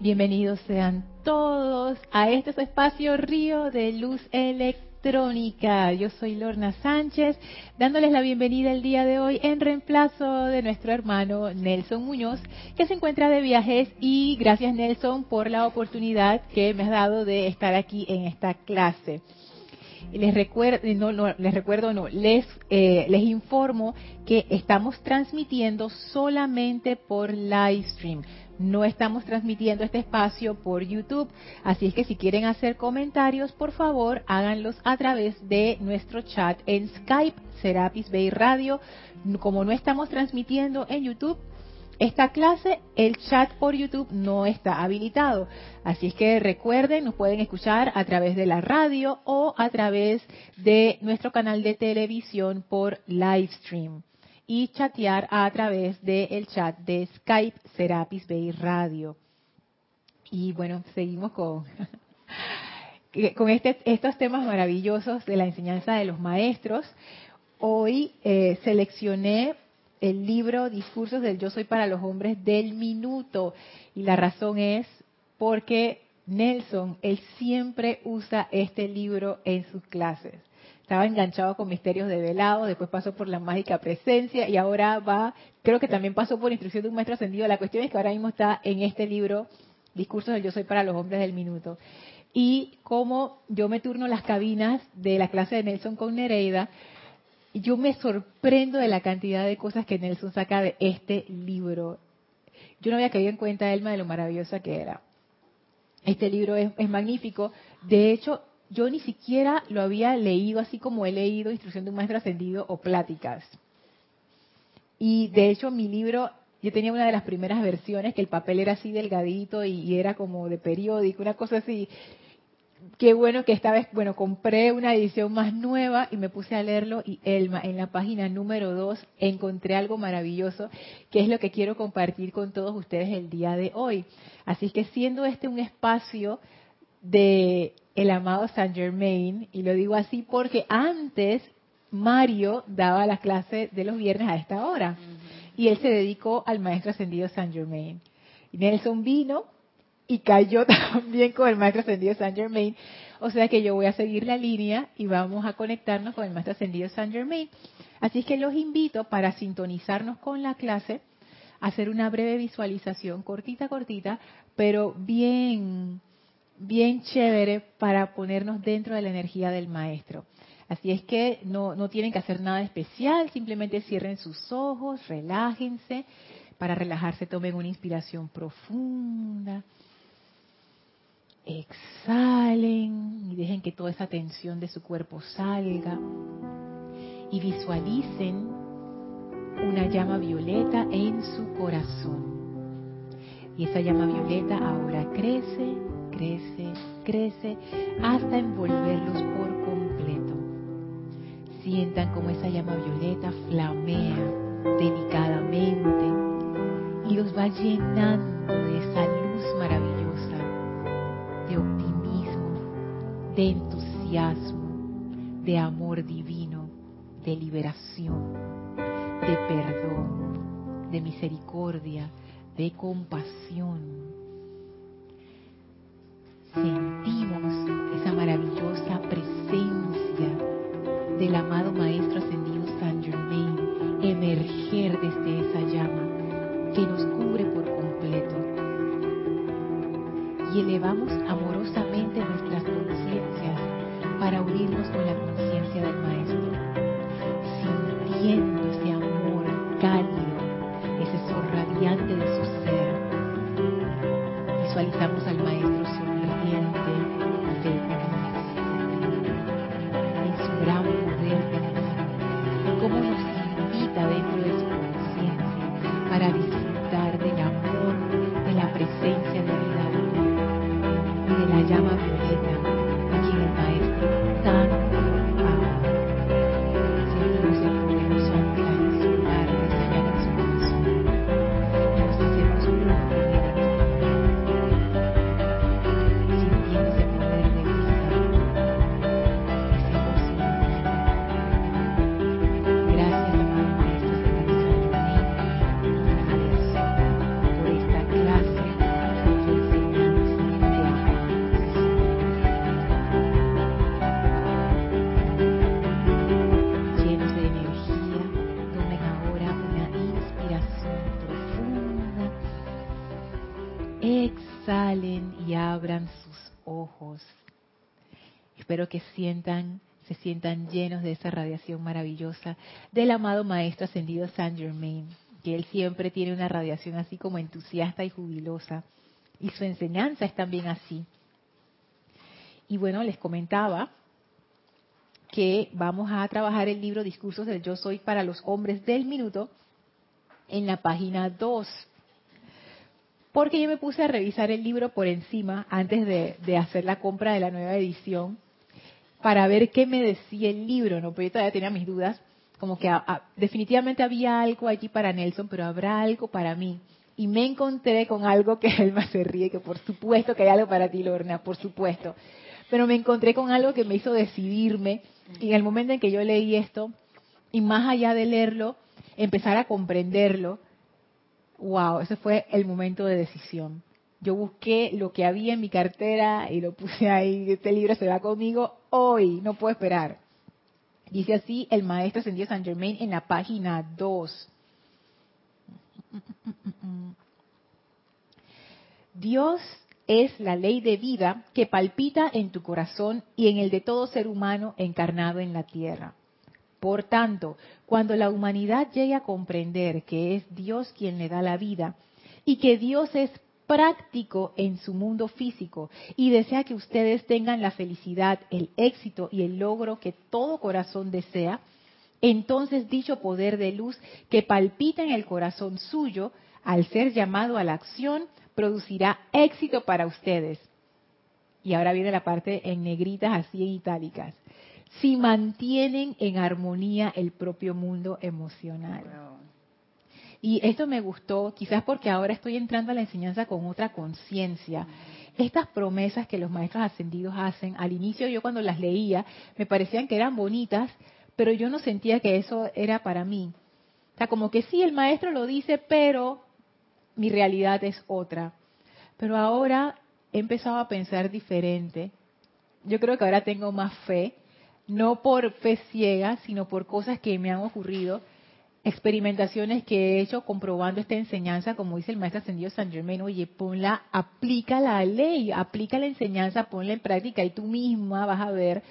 Bienvenidos sean todos a este espacio Río de Luz Electrónica. Yo soy Lorna Sánchez, dándoles la bienvenida el día de hoy en reemplazo de nuestro hermano Nelson Muñoz, que se encuentra de viajes y gracias Nelson por la oportunidad que me has dado de estar aquí en esta clase. Les recuerdo, no, no, les recuerdo, no, les, eh, les informo que estamos transmitiendo solamente por live stream no estamos transmitiendo este espacio por YouTube, así es que si quieren hacer comentarios, por favor, háganlos a través de nuestro chat en Skype, Serapis Bay Radio. Como no estamos transmitiendo en YouTube, esta clase, el chat por YouTube no está habilitado. Así es que recuerden, nos pueden escuchar a través de la radio o a través de nuestro canal de televisión por live stream y chatear a través del chat de Skype Serapis Bay Radio. Y bueno, seguimos con, con este, estos temas maravillosos de la enseñanza de los maestros. Hoy eh, seleccioné el libro Discursos del Yo Soy para los Hombres del Minuto. Y la razón es porque Nelson, él siempre usa este libro en sus clases estaba enganchado con misterios de velado, después pasó por la mágica presencia y ahora va, creo que también pasó por instrucción de un maestro ascendido. La cuestión es que ahora mismo está en este libro, Discursos del Yo Soy para los Hombres del Minuto. Y como yo me turno las cabinas de la clase de Nelson con Nereida, yo me sorprendo de la cantidad de cosas que Nelson saca de este libro. Yo no había caído en cuenta, Elma, de lo maravillosa que era. Este libro es, es magnífico. De hecho, yo ni siquiera lo había leído así como he leído Instrucción de un Maestro Ascendido o Pláticas. Y de hecho mi libro, yo tenía una de las primeras versiones que el papel era así delgadito y, era como de periódico, una cosa así. Qué bueno que esta vez, bueno, compré una edición más nueva y me puse a leerlo y Elma, en la página número 2 encontré algo maravilloso que es lo que quiero compartir con todos ustedes el día de hoy. Así que siendo este un espacio de el amado Saint Germain, y lo digo así porque antes Mario daba las clases de los viernes a esta hora, y él se dedicó al maestro ascendido Saint Germain. Y Nelson vino y cayó también con el maestro ascendido Saint Germain, o sea que yo voy a seguir la línea y vamos a conectarnos con el maestro ascendido Saint Germain. Así que los invito para sintonizarnos con la clase, hacer una breve visualización, cortita, cortita, pero bien bien chévere para ponernos dentro de la energía del maestro. Así es que no, no tienen que hacer nada especial, simplemente cierren sus ojos, relájense. Para relajarse tomen una inspiración profunda. Exhalen y dejen que toda esa tensión de su cuerpo salga. Y visualicen una llama violeta en su corazón. Y esa llama violeta ahora crece crece, crece, hasta envolverlos por completo. Sientan como esa llama violeta flamea delicadamente y los va llenando de esa luz maravillosa, de optimismo, de entusiasmo, de amor divino, de liberación, de perdón, de misericordia, de compasión sentimos esa maravillosa presencia del amado Maestro Ascendido San Germain emerger desde esa llama que nos cubre por completo. Y elevamos amorosamente nuestras conciencias para unirnos con la conciencia del Maestro, sintiendo Espero que sientan, se sientan llenos de esa radiación maravillosa del amado Maestro Ascendido Saint Germain, que él siempre tiene una radiación así como entusiasta y jubilosa. Y su enseñanza es también así. Y bueno, les comentaba que vamos a trabajar el libro Discursos del Yo Soy para los hombres del minuto en la página 2. Porque yo me puse a revisar el libro por encima antes de, hacer la compra de la nueva edición para ver qué me decía el libro, ¿no? Porque yo todavía tenía mis dudas, como que definitivamente había algo allí para Nelson, pero habrá algo para mí. Y me encontré con algo que él me se ríe, que por supuesto que hay algo para ti, Lorna, por supuesto. Pero me encontré con algo que me hizo decidirme y en el momento en que yo leí esto, y más allá de leerlo, empezar a comprenderlo, wow, ese fue el momento de decisión. Yo busqué lo que había en mi cartera y lo puse ahí, este libro se va conmigo hoy, no puedo esperar. Dice así el maestro Ascendido San Germain en la página 2. Dios es la ley de vida que palpita en tu corazón y en el de todo ser humano encarnado en la tierra. Por tanto, cuando la humanidad llegue a comprender que es Dios quien le da la vida y que Dios es práctico en su mundo físico y desea que ustedes tengan la felicidad, el éxito y el logro que todo corazón desea, entonces dicho poder de luz que palpita en el corazón suyo, al ser llamado a la acción, producirá éxito para ustedes. Y ahora viene la parte en negritas, así en itálicas. Si mantienen en armonía el propio mundo emocional. Y esto me gustó, quizás porque ahora estoy entrando a la enseñanza con otra conciencia. Estas promesas que los maestros ascendidos hacen, al inicio yo cuando las leía, me parecían que eran bonitas, pero yo no sentía que eso era para mí. O sea, como que sí, el maestro lo dice, pero mi realidad es otra. Pero ahora he empezado a pensar diferente. Yo creo que ahora tengo más fe, no por fe ciega, sino por cosas que me han ocurrido, experimentaciones que he hecho comprobando esta enseñanza, como dice el maestro ascendido San Germain, oye, ponla, aplica la ley, aplica la enseñanza, ponla en práctica y tú misma vas a ver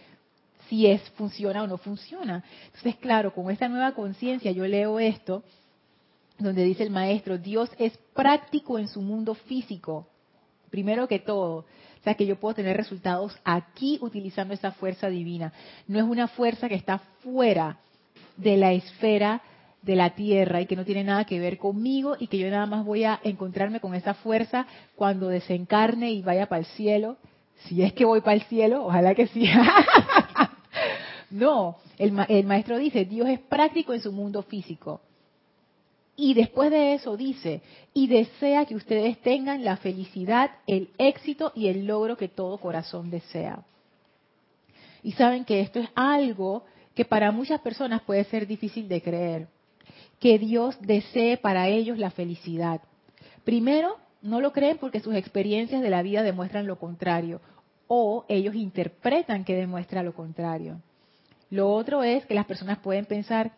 si es funciona o no funciona. Entonces, claro, con esta nueva conciencia yo leo esto donde dice el maestro, Dios es práctico en su mundo físico, primero que todo. O sea, que yo puedo tener resultados aquí utilizando esa fuerza divina. No es una fuerza que está fuera de la esfera de la tierra y que no tiene nada que ver conmigo y que yo nada más voy a encontrarme con esa fuerza cuando desencarne y vaya para el cielo. Si es que voy para el cielo, ojalá que sí. no, el, el maestro dice, Dios es práctico en su mundo físico. Y después de eso dice, y desea que ustedes tengan la felicidad, el éxito y el logro que todo corazón desea. Y saben que esto es algo que para muchas personas puede ser difícil de creer, que Dios desee para ellos la felicidad. Primero, no lo creen porque sus experiencias de la vida demuestran lo contrario, o ellos interpretan que demuestra lo contrario. Lo otro es que las personas pueden pensar,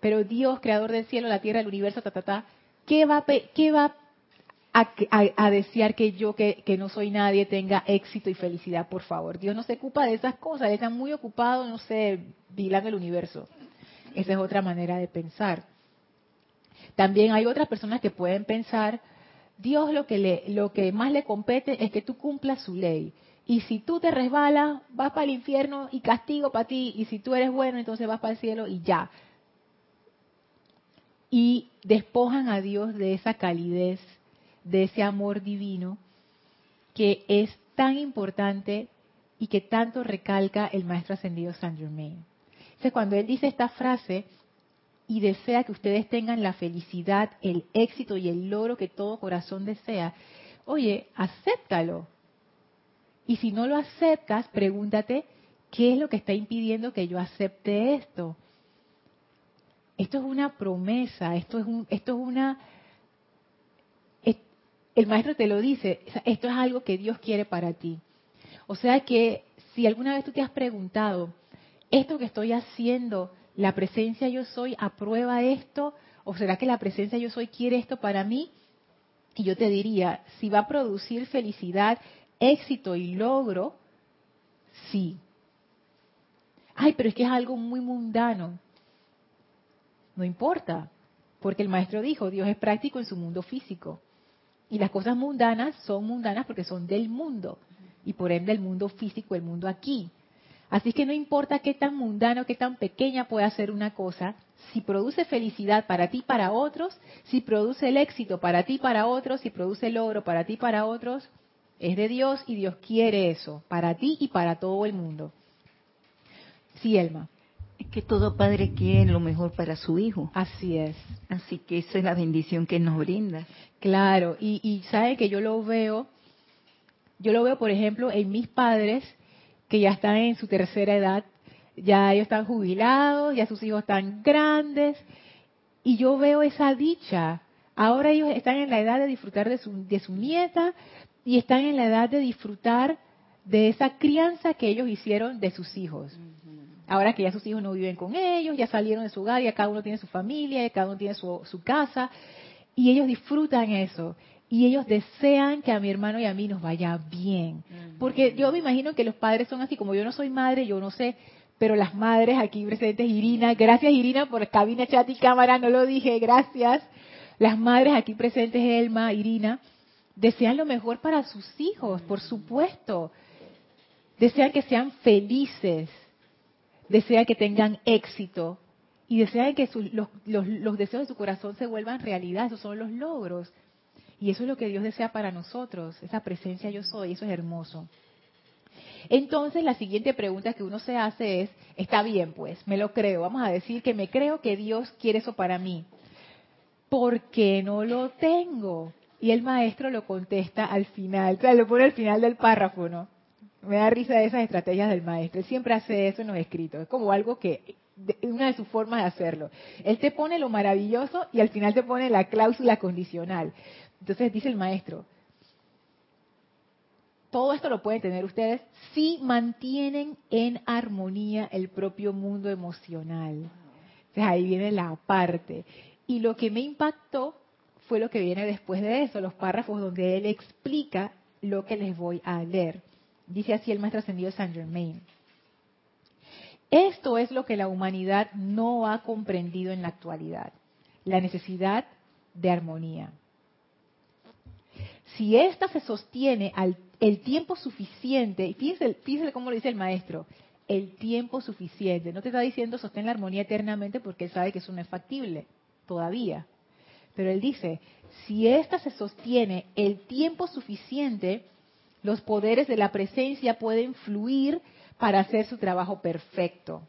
pero Dios, creador del cielo, la tierra, el universo, ta, ta, ta, ¿qué va, qué va a, desear que yo, que, no soy nadie, tenga éxito y felicidad? Por favor, Dios no se ocupa de esas cosas, Él está muy ocupado, no sé, vigilando el universo. Esa es otra manera de pensar. También hay otras personas que pueden pensar, Dios lo que, le, lo que más le compete es que tú cumplas su ley. Y si tú te resbalas, vas para el infierno y castigo para ti. Y si tú eres bueno, entonces vas para el cielo y ya y despojan a Dios de esa calidez, de ese amor divino que es tan importante y que tanto recalca el maestro ascendido San Germain. Cuando él dice esta frase y desea que ustedes tengan la felicidad, el éxito y el logro que todo corazón desea, oye, acéptalo. Y si no lo aceptas, pregúntate, ¿qué es lo que está impidiendo que yo acepte esto? Esto es una promesa, esto es, un, esto es una... el maestro te lo dice, esto es algo que Dios quiere para ti. O sea que si alguna vez tú te has preguntado, ¿esto que estoy haciendo, la presencia yo soy, aprueba esto? ¿O será que la presencia yo soy quiere esto para mí? Y yo te diría, si va a producir felicidad, éxito y logro, sí. Ay, pero es que es algo muy mundano. No importa, porque el maestro dijo, Dios es práctico en su mundo físico. Y las cosas mundanas son mundanas porque son del mundo. Y por ende el mundo físico, el mundo aquí. Así que no importa qué tan mundano, qué tan pequeña pueda ser una cosa, si produce felicidad para ti y para otros, si produce el éxito para ti y para otros, si produce el logro para ti y para otros, es de Dios y Dios quiere eso, para ti y para todo el mundo. Sí, Elma. Es que todo padre quiere lo mejor para su hijo. Así es. Así que esa es la bendición que nos brinda. Claro, y, y sabe que yo lo veo, yo lo veo, por ejemplo, en mis padres, que ya están en su tercera edad, ya ellos están jubilados, ya sus hijos están grandes, y yo veo esa dicha. Ahora ellos están en la edad de disfrutar de su, de su nieta y están en la edad de disfrutar de esa crianza que ellos hicieron de sus hijos. Ahora que ya sus hijos no viven con ellos, ya salieron de su hogar, ya cada uno tiene su familia, ya cada uno tiene su, su casa, y ellos disfrutan eso y ellos desean que a mi hermano y a mí nos vaya bien. Porque yo me imagino que los padres son así, como yo no soy madre, yo no sé, pero las madres aquí presentes, Irina, gracias Irina por cabina, chat y cámara, no lo dije, gracias. Las madres aquí presentes, Elma, Irina, desean lo mejor para sus hijos, por supuesto. Desean que sean felices, desean que tengan éxito y desean que los, los deseos de su corazón se vuelvan realidad, esos son los logros. Y eso es lo que Dios desea para nosotros, esa presencia yo soy, eso es hermoso. Entonces la siguiente pregunta que uno se hace es, está bien pues, me lo creo, vamos a decir que me creo que Dios quiere eso para mí. ¿Por qué no lo tengo? Y el maestro lo contesta al final, o sea, lo pone al final del párrafo, ¿no? Me da risa de esas estrategias del maestro. Él siempre hace eso en los escritos. Es como algo que, una de sus formas de hacerlo. Él te pone lo maravilloso y al final te pone la cláusula condicional. Entonces dice el maestro, todo esto lo pueden tener ustedes si mantienen en armonía el propio mundo emocional. Entonces ahí viene la parte. Y lo que me impactó fue lo que viene después de eso, los párrafos donde él explica lo que les voy a leer. Dice así el maestro ascendido Saint Germain. Esto es lo que la humanidad no ha comprendido en la actualidad, la necesidad de armonía si ésta se sostiene al el tiempo suficiente, y fíjense, cómo lo dice el maestro, el tiempo suficiente. No te está diciendo sostén la armonía eternamente porque él sabe que eso no es factible todavía. Pero él dice, si ésta se sostiene el tiempo suficiente, los poderes de la presencia pueden fluir para hacer su trabajo perfecto,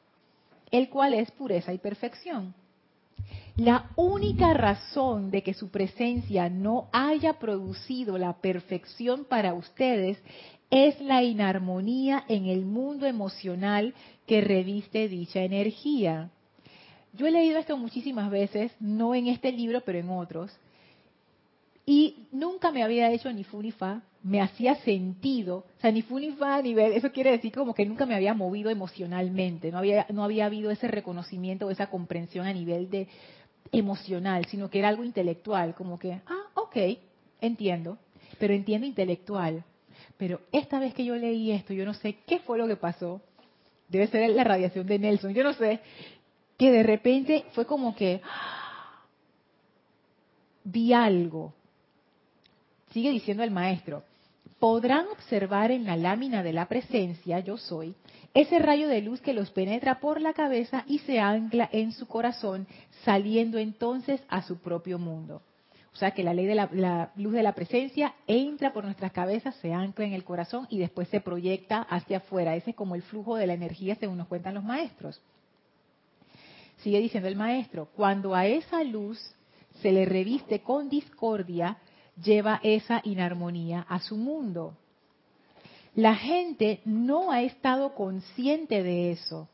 el cual es pureza y perfección. La única razón de que su presencia no haya producido la perfección para ustedes es la inarmonía en el mundo emocional que reviste dicha energía. Yo he leído esto muchísimas veces, no en este libro, pero en otros, y nunca me había hecho ni fu ni fa, me hacía sentido, o sea, ni fu ni fa a nivel, eso quiere decir como que nunca me había movido emocionalmente, no había, no había habido ese reconocimiento o esa comprensión a nivel de, emocional, sino que era algo intelectual, como que, ah, ok, entiendo, pero entiendo intelectual. Pero esta vez que yo leí esto, yo no sé qué fue lo que pasó, debe ser la radiación de Nelson, yo no sé, que de repente fue como que vi algo. Sigue diciendo el maestro, podrán observar en la lámina de la presencia, yo soy, ese rayo de luz que los penetra por la cabeza y se ancla en su corazón, saliendo entonces a su propio mundo. O sea que la ley de la, luz de la presencia entra por nuestras cabezas, se ancla en el corazón y después se proyecta hacia afuera. Ese es como el flujo de la energía según nos cuentan los maestros. Sigue diciendo el maestro, cuando a esa luz se le reviste con discordia, lleva esa inarmonía a su mundo. La gente no ha estado consciente de eso,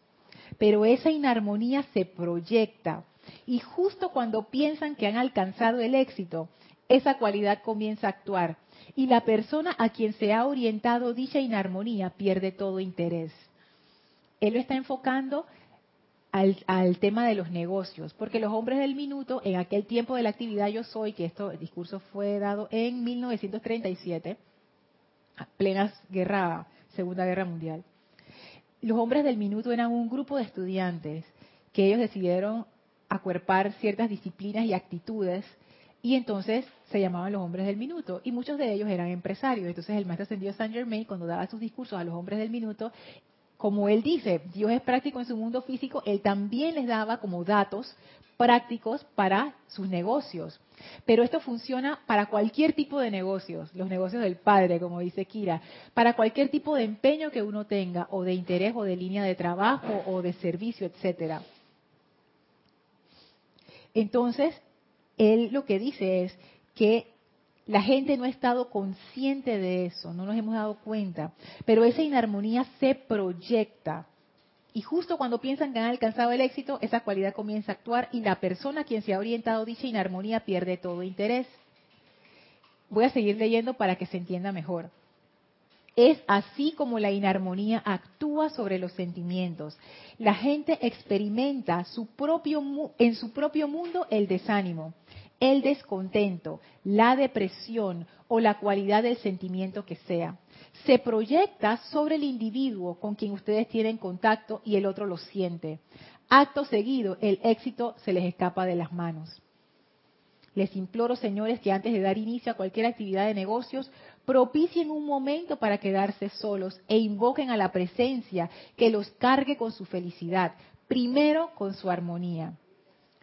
pero esa inarmonía se proyecta y justo cuando piensan que han alcanzado el éxito, esa cualidad comienza a actuar y la persona a quien se ha orientado dicha inarmonía pierde todo interés. Él lo está enfocando al, tema de los negocios, porque los hombres del minuto, en aquel tiempo de la actividad Yo Soy, que esto, el discurso fue dado en 1937, plenas guerra, Segunda Guerra Mundial, los hombres del minuto eran un grupo de estudiantes que ellos decidieron acuerpar ciertas disciplinas y actitudes y entonces se llamaban los hombres del minuto y muchos de ellos eran empresarios. Entonces el maestro ascendido Saint Germain cuando daba sus discursos a los hombres del minuto, como él dice, Dios es práctico en su mundo físico, él también les daba como datos prácticos para sus negocios. Pero esto funciona para cualquier tipo de negocios, los negocios del padre, como dice Kira, para cualquier tipo de empeño que uno tenga, o de interés, o de línea de trabajo, o de servicio, etcétera. Entonces, él lo que dice es que la gente no ha estado consciente de eso, no nos hemos dado cuenta, pero esa inarmonía se proyecta. Y justo cuando piensan que han alcanzado el éxito, esa cualidad comienza a actuar y la persona a quien se ha orientado dicha inarmonía pierde todo interés. Voy a seguir leyendo para que se entienda mejor. Es así como la inarmonía actúa sobre los sentimientos. La gente experimenta su propio, en su propio mundo el desánimo, el descontento, la depresión o la cualidad del sentimiento que sea. Se proyecta sobre el individuo con quien ustedes tienen contacto y el otro lo siente. Acto seguido, el éxito se les escapa de las manos. Les imploro, señores, que antes de dar inicio a cualquier actividad de negocios, propicien un momento para quedarse solos e invoquen a la presencia que los cargue con su felicidad, primero con su armonía.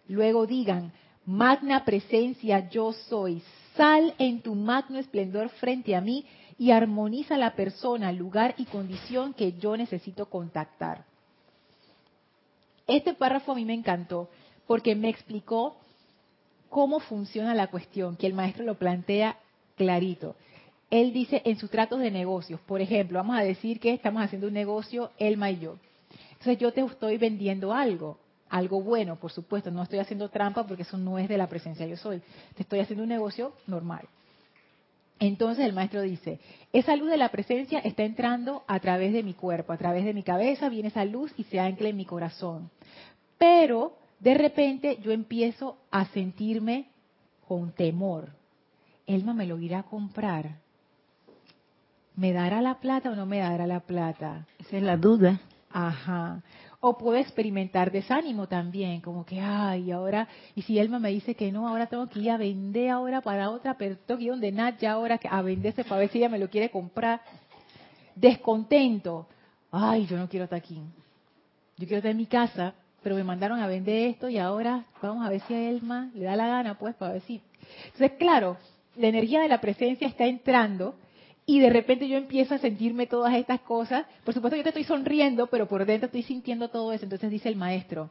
Luego digan, magna presencia yo soy, sal en tu magno esplendor frente a mí y armoniza la persona, lugar y condición que yo necesito contactar. Este párrafo a mí me encantó porque me explicó cómo funciona la cuestión, que el maestro lo plantea clarito. Él dice en sus tratos de negocios, por ejemplo, vamos a decir que estamos haciendo un negocio, Elma y yo. Entonces yo te estoy vendiendo algo, algo bueno, por supuesto, no estoy haciendo trampa porque eso no es de la presencia yo soy. Te estoy haciendo un negocio normal. Entonces el maestro dice, esa luz de la presencia está entrando a través de mi cuerpo, a través de mi cabeza, viene esa luz y se ancla en mi corazón. Pero de repente yo empiezo a sentirme con temor. Elma me lo irá a comprar. ¿Me dará la plata o no me dará la plata? Esa es la duda. Ajá. O puedo experimentar desánimo también, como que, ay, ahora, y si Elma me dice que no, ahora tengo que ir a vender ahora para otra, pero tengo que ir donde ya ahora a venderse para ver si ella me lo quiere comprar. Descontento. Ay, yo no quiero estar aquí. Yo quiero estar en mi casa pero me mandaron a vender esto y ahora vamos a ver si a Elma le da la gana, pues, para ver si. Entonces, claro, la energía de la presencia está entrando y de repente yo empiezo a sentirme todas estas cosas. Por supuesto, yo te estoy sonriendo, pero por dentro estoy sintiendo todo eso. Entonces dice el maestro,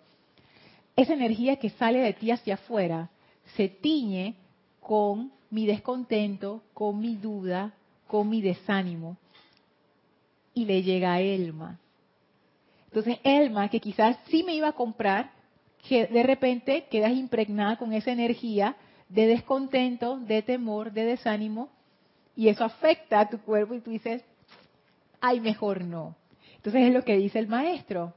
esa energía que sale de ti hacia afuera se tiñe con mi descontento, con mi duda, con mi desánimo. Y le llega a Elma. Entonces, Elma, que quizás sí me iba a comprar, que de repente quedas impregnada con esa energía de descontento, de temor, de desánimo, y eso afecta a tu cuerpo y tú dices, ay, mejor no. Entonces es lo que dice el maestro.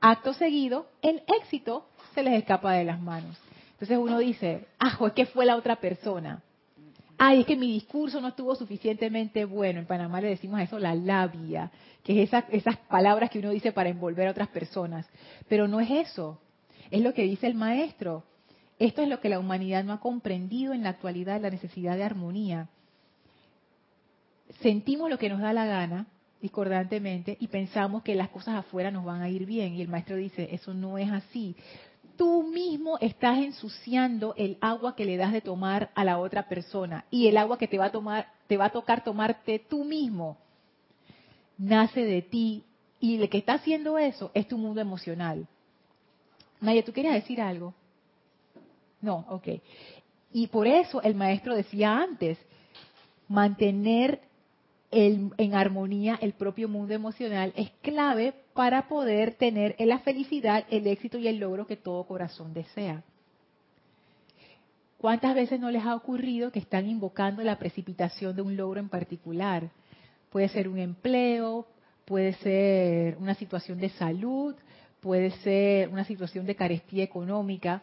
Acto seguido, el éxito se les escapa de las manos. Entonces uno dice, ah, es que fue la otra persona. Ay, es que mi discurso no estuvo suficientemente bueno. En Panamá le decimos a eso la labia que es esas palabras que uno dice para envolver a otras personas. Pero no es eso, es lo que dice el maestro. Esto es lo que la humanidad no ha comprendido en la actualidad, la necesidad de armonía. Sentimos lo que nos da la gana, discordantemente, y pensamos que las cosas afuera nos van a ir bien. Y el maestro dice, eso no es así. Tú mismo estás ensuciando el agua que le das de tomar a la otra persona y el agua que te va a tomar, te va a tocar tomarte tú mismo nace de ti y el que está haciendo eso es tu mundo emocional. Naya, ¿tú querías decir algo? No, ok. Y por eso el maestro decía antes, mantener en armonía el propio mundo emocional es clave para poder tener la felicidad, el éxito y el logro que todo corazón desea. ¿Cuántas veces no les ha ocurrido que están invocando la precipitación de un logro en particular? Puede ser un empleo, puede ser una situación de salud, puede ser una situación de carestía económica.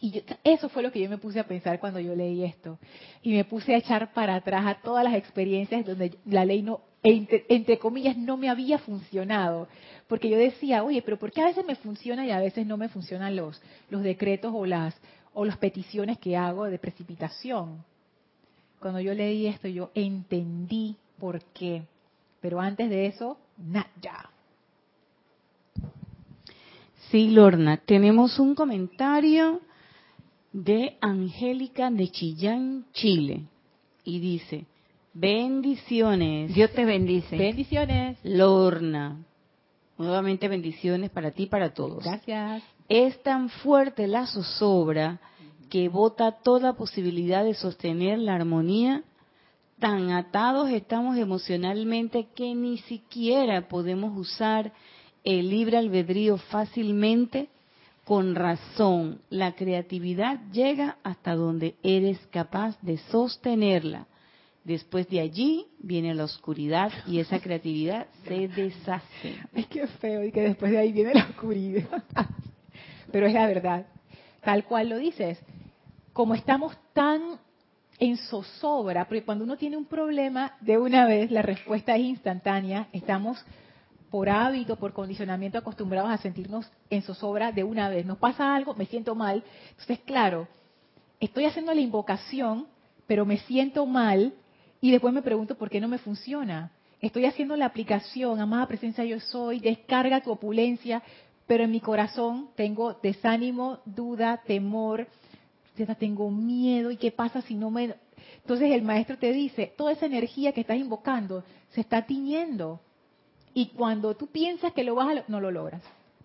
Y eso fue lo que yo me puse a pensar cuando yo leí esto. Y me puse a echar para atrás a todas las experiencias donde la ley no, entre, comillas, no me había funcionado. Porque yo decía, oye, pero ¿por qué a veces me funciona y a veces no me funcionan los, los decretos o las, o las peticiones que hago de precipitación? Cuando yo leí esto, yo entendí por qué. Pero antes de eso, nada. Sí, Lorna, tenemos un comentario de Angélica de Chillán, Chile. Y dice, bendiciones. Dios te bendice. Bendiciones. Lorna, nuevamente bendiciones para ti y para todos. Gracias. Es tan fuerte la zozobra que bota toda posibilidad de sostener la armonía, tan atados estamos emocionalmente que ni siquiera podemos usar el libre albedrío fácilmente, con razón, la creatividad llega hasta donde eres capaz de sostenerla. Después de allí viene la oscuridad y esa creatividad se deshace. Es que feo y que después de ahí viene la oscuridad. Pero es la verdad, tal cual lo dices como estamos tan en zozobra, porque cuando uno tiene un problema, de una vez la respuesta es instantánea, estamos por hábito, por condicionamiento acostumbrados a sentirnos en zozobra de una vez. Nos pasa algo, me siento mal. Entonces, claro, estoy haciendo la invocación, pero me siento mal y después me pregunto por qué no me funciona. Estoy haciendo la aplicación, amada presencia yo soy, descarga tu opulencia, pero en mi corazón tengo desánimo, duda, temor, tengo miedo y qué pasa si no me... Entonces el maestro te dice, toda esa energía que estás invocando se está tiñendo. Y cuando tú piensas que lo vas a... no lo logras.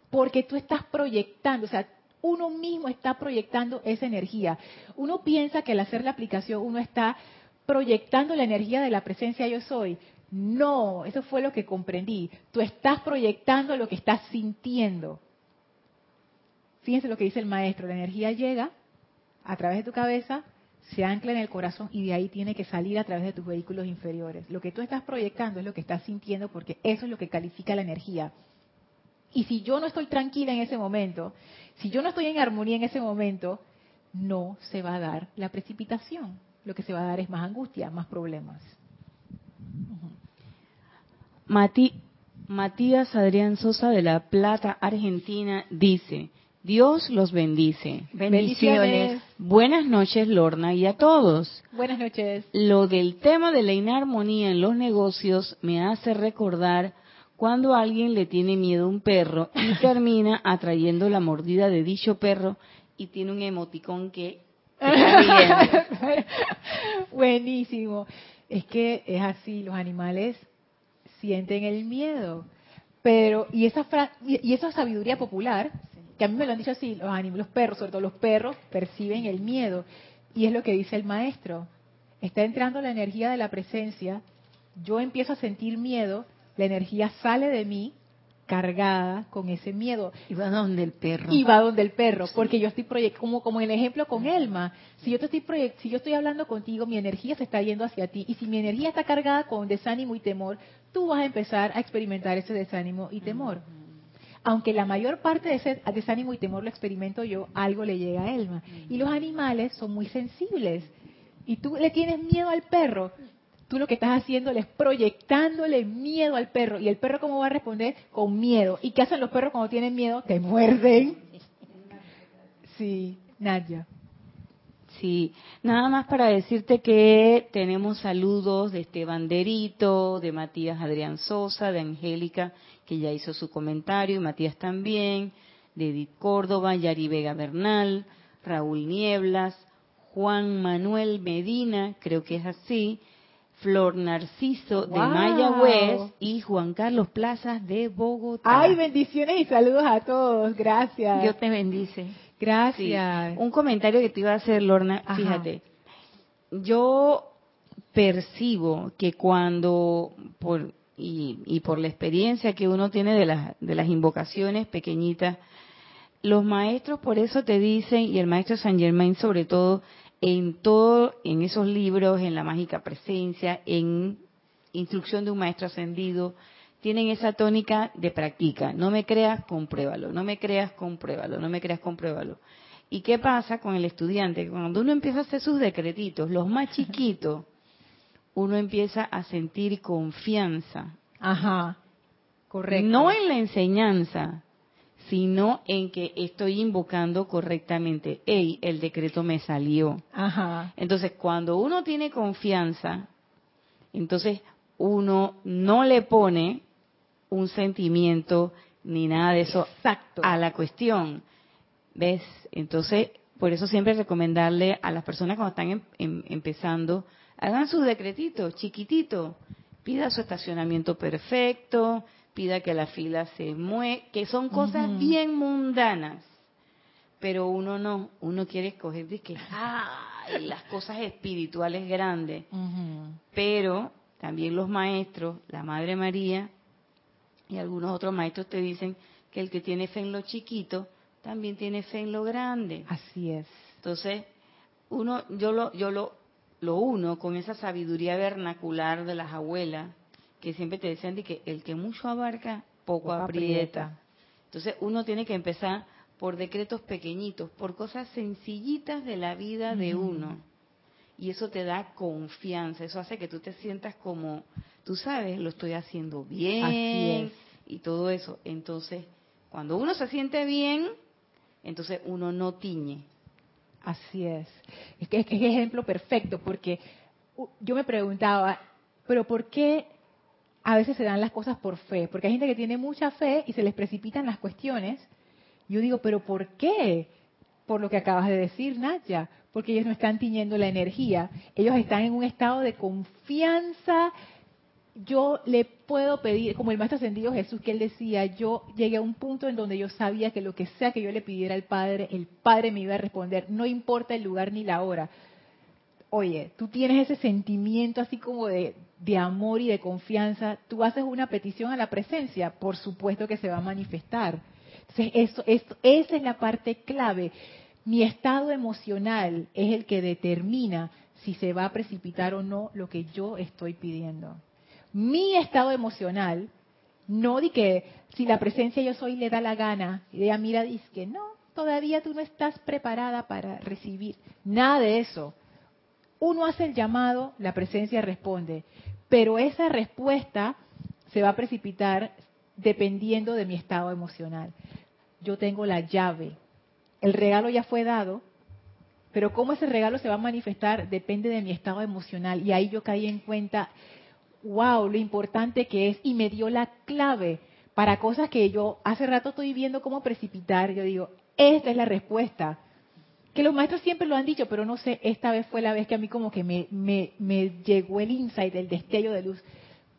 Porque tú estás proyectando, o sea, uno mismo está proyectando esa energía. Uno piensa que al hacer la aplicación uno está proyectando la energía de la presencia yo soy. No, eso fue lo que comprendí. Tú estás proyectando lo que estás sintiendo. Fíjense lo que dice el maestro, la energía llega a través de tu cabeza, se ancla en el corazón y de ahí tiene que salir a través de tus vehículos inferiores. Lo que tú estás proyectando es lo que estás sintiendo porque eso es lo que califica la energía. Y si yo no estoy tranquila en ese momento, si yo no estoy en armonía en ese momento, no se va a dar la precipitación. Lo que se va a dar es más angustia, más problemas. Matías Adrián Sosa de La Plata, Argentina, dice, Dios los bendice. Bendiciones. Buenas noches, Lorna, y a todos. Buenas noches. Lo del tema de la inarmonía en los negocios me hace recordar cuando alguien le tiene miedo a un perro y termina atrayendo la mordida de dicho perro y tiene un emoticón que Buenísimo. Es que es así, los animales sienten el miedo. Pero, y esa, y esa sabiduría popular que a mí me lo han dicho así, los ánimos, los perros, sobre todo los perros, perciben el miedo. Y es lo que dice el maestro. Está entrando la energía de la presencia, yo empiezo a sentir miedo, la energía sale de mí cargada con ese miedo. Y va donde el perro. Y va donde el perro, porque yo estoy proyectando, como, como el ejemplo con Elma, si yo, te estoy si yo estoy hablando contigo, mi energía se está yendo hacia ti, y si mi energía está cargada con desánimo y temor, tú vas a empezar a experimentar ese desánimo y temor aunque la mayor parte de ese desánimo y temor lo experimento yo, algo le llega a Elma. Y los animales son muy sensibles. Y tú le tienes miedo al perro, tú lo que estás haciendo es proyectándole miedo al perro. ¿Y el perro cómo va a responder? Con miedo. ¿Y qué hacen los perros cuando tienen miedo? Te muerden. Sí, Nadia. Sí, nada más para decirte que tenemos saludos de Esteban Derito, de Matías Adrián Sosa, de Angélica que ya hizo su comentario, y Matías también, de Edith Córdoba, Yari Vega Bernal, Raúl Nieblas, Juan Manuel Medina, creo que es así, Flor Narciso de Mayagüez y Juan Carlos Plazas de Bogotá. Ay, bendiciones y saludos a todos, gracias. Dios te bendice. Gracias. Un comentario que te iba a hacer, Lorna, fíjate, yo percibo que cuando, por, y, por la experiencia que uno tiene de las, de las invocaciones pequeñitas, los maestros por eso te dicen, y el maestro San Germain sobre todo, en todo, en esos libros, en la mágica presencia, en instrucción de un maestro ascendido, tienen esa tónica de practica. No me creas, compruébalo. No me creas, compruébalo. No me creas, compruébalo. ¿Y qué pasa con el estudiante? Cuando uno empieza a hacer sus decretitos, los más chiquitos, uno empieza a sentir confianza. Ajá. Correcto. No en la enseñanza, sino en que estoy invocando correctamente. Ey, el decreto me salió. Ajá. Entonces, cuando uno tiene confianza, entonces uno no le pone un sentimiento ni nada de eso Exacto. a la cuestión. ¿Ves? Entonces, por eso siempre recomendarle a las personas cuando están em- em- empezando, hagan sus decretitos chiquititos. Pida su estacionamiento perfecto, pida que la fila se mueva, que son cosas bien mundanas. Pero uno no, uno quiere escoger de que, ay, las cosas espirituales grandes. Pero también los maestros, la Madre María y algunos otros maestros te dicen que el que tiene fe en lo chiquito también tiene fe en lo grande. Así es. Entonces, uno, yo lo, yo lo, lo uno con esa sabiduría vernacular de las abuelas que siempre te decían de que el que mucho abarca poco, Poco aprieta. aprieta. Entonces, uno tiene que empezar por decretos pequeñitos, por cosas sencillitas de la vida de uno. Y eso te da confianza, eso hace que tú te sientas como, tú sabes, lo estoy haciendo bien Así es. y todo eso. Entonces, cuando uno se siente bien, entonces uno no tiñe. Así es. Es que es ejemplo perfecto porque yo me preguntaba, pero ¿por qué a veces se dan las cosas por fe? Porque hay gente que tiene mucha fe y se les precipitan las cuestiones. Yo digo, pero ¿por qué? Por lo que acabas de decir, Nadia, porque ellos no están tiñendo la energía, ellos están en un estado de confianza. Yo le puedo pedir, como el Maestro Ascendido Jesús, que él decía, yo llegué a un punto en donde yo sabía que lo que sea que yo le pidiera al Padre, el Padre me iba a responder, no importa el lugar ni la hora. Oye, tú tienes ese sentimiento así como de, de amor y de confianza, tú haces una petición a la presencia, por supuesto que se va a manifestar. Entonces, eso, esto, esa es la parte clave. Mi estado emocional es el que determina si se va a precipitar o no lo que yo estoy pidiendo. Mi estado emocional, no di que si la presencia yo soy le da la gana, y ella mira, dice que no, todavía tú no estás preparada para recibir. Nada de eso. Uno hace el llamado, la presencia responde, pero esa respuesta se va a precipitar dependiendo de mi estado emocional. Yo tengo la llave. El regalo ya fue dado, pero cómo ese regalo se va a manifestar depende de mi estado emocional. Y ahí yo caí en cuenta, wow, lo importante que es. Y me dio la clave para cosas que yo hace rato estoy viendo cómo precipitar. Yo digo, esta es la respuesta. Que los maestros siempre lo han dicho, pero no sé, esta vez fue la vez que a mí como que me, me, me llegó el insight, el destello de luz.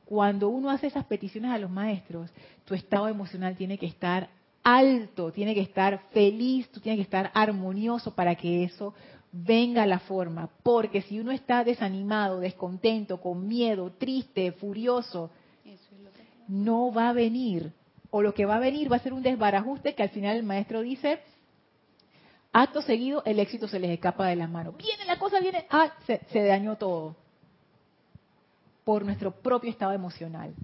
Cuando uno hace esas peticiones a los maestros, tu estado emocional tiene que estar alto, tiene que estar feliz, tú tienes que estar armonioso para que eso venga la forma. Porque si uno está desanimado, descontento, con miedo, triste, furioso, no va a venir. O lo que va a venir va a ser un desbarajuste que al final el maestro dice, acto seguido el éxito se les escapa de las manos. Viene la cosa, viene, ah, se, se dañó todo. Por nuestro propio estado emocional.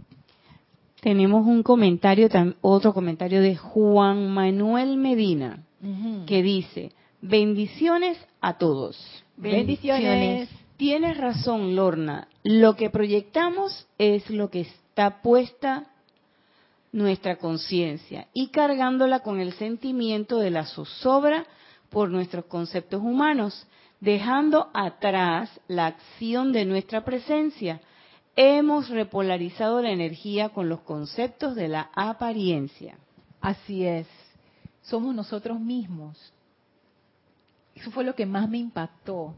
Tenemos un comentario, otro comentario de Juan Manuel Medina, que dice, bendiciones a todos. Bendiciones. Tienes razón, Lorna. Lo que proyectamos es lo que está puesta nuestra conciencia y cargándola con el sentimiento de la zozobra por nuestros conceptos humanos, dejando atrás la acción de nuestra presencia. Hemos repolarizado la energía con los conceptos de la apariencia. Así es. Somos nosotros mismos. Eso fue lo que más me impactó.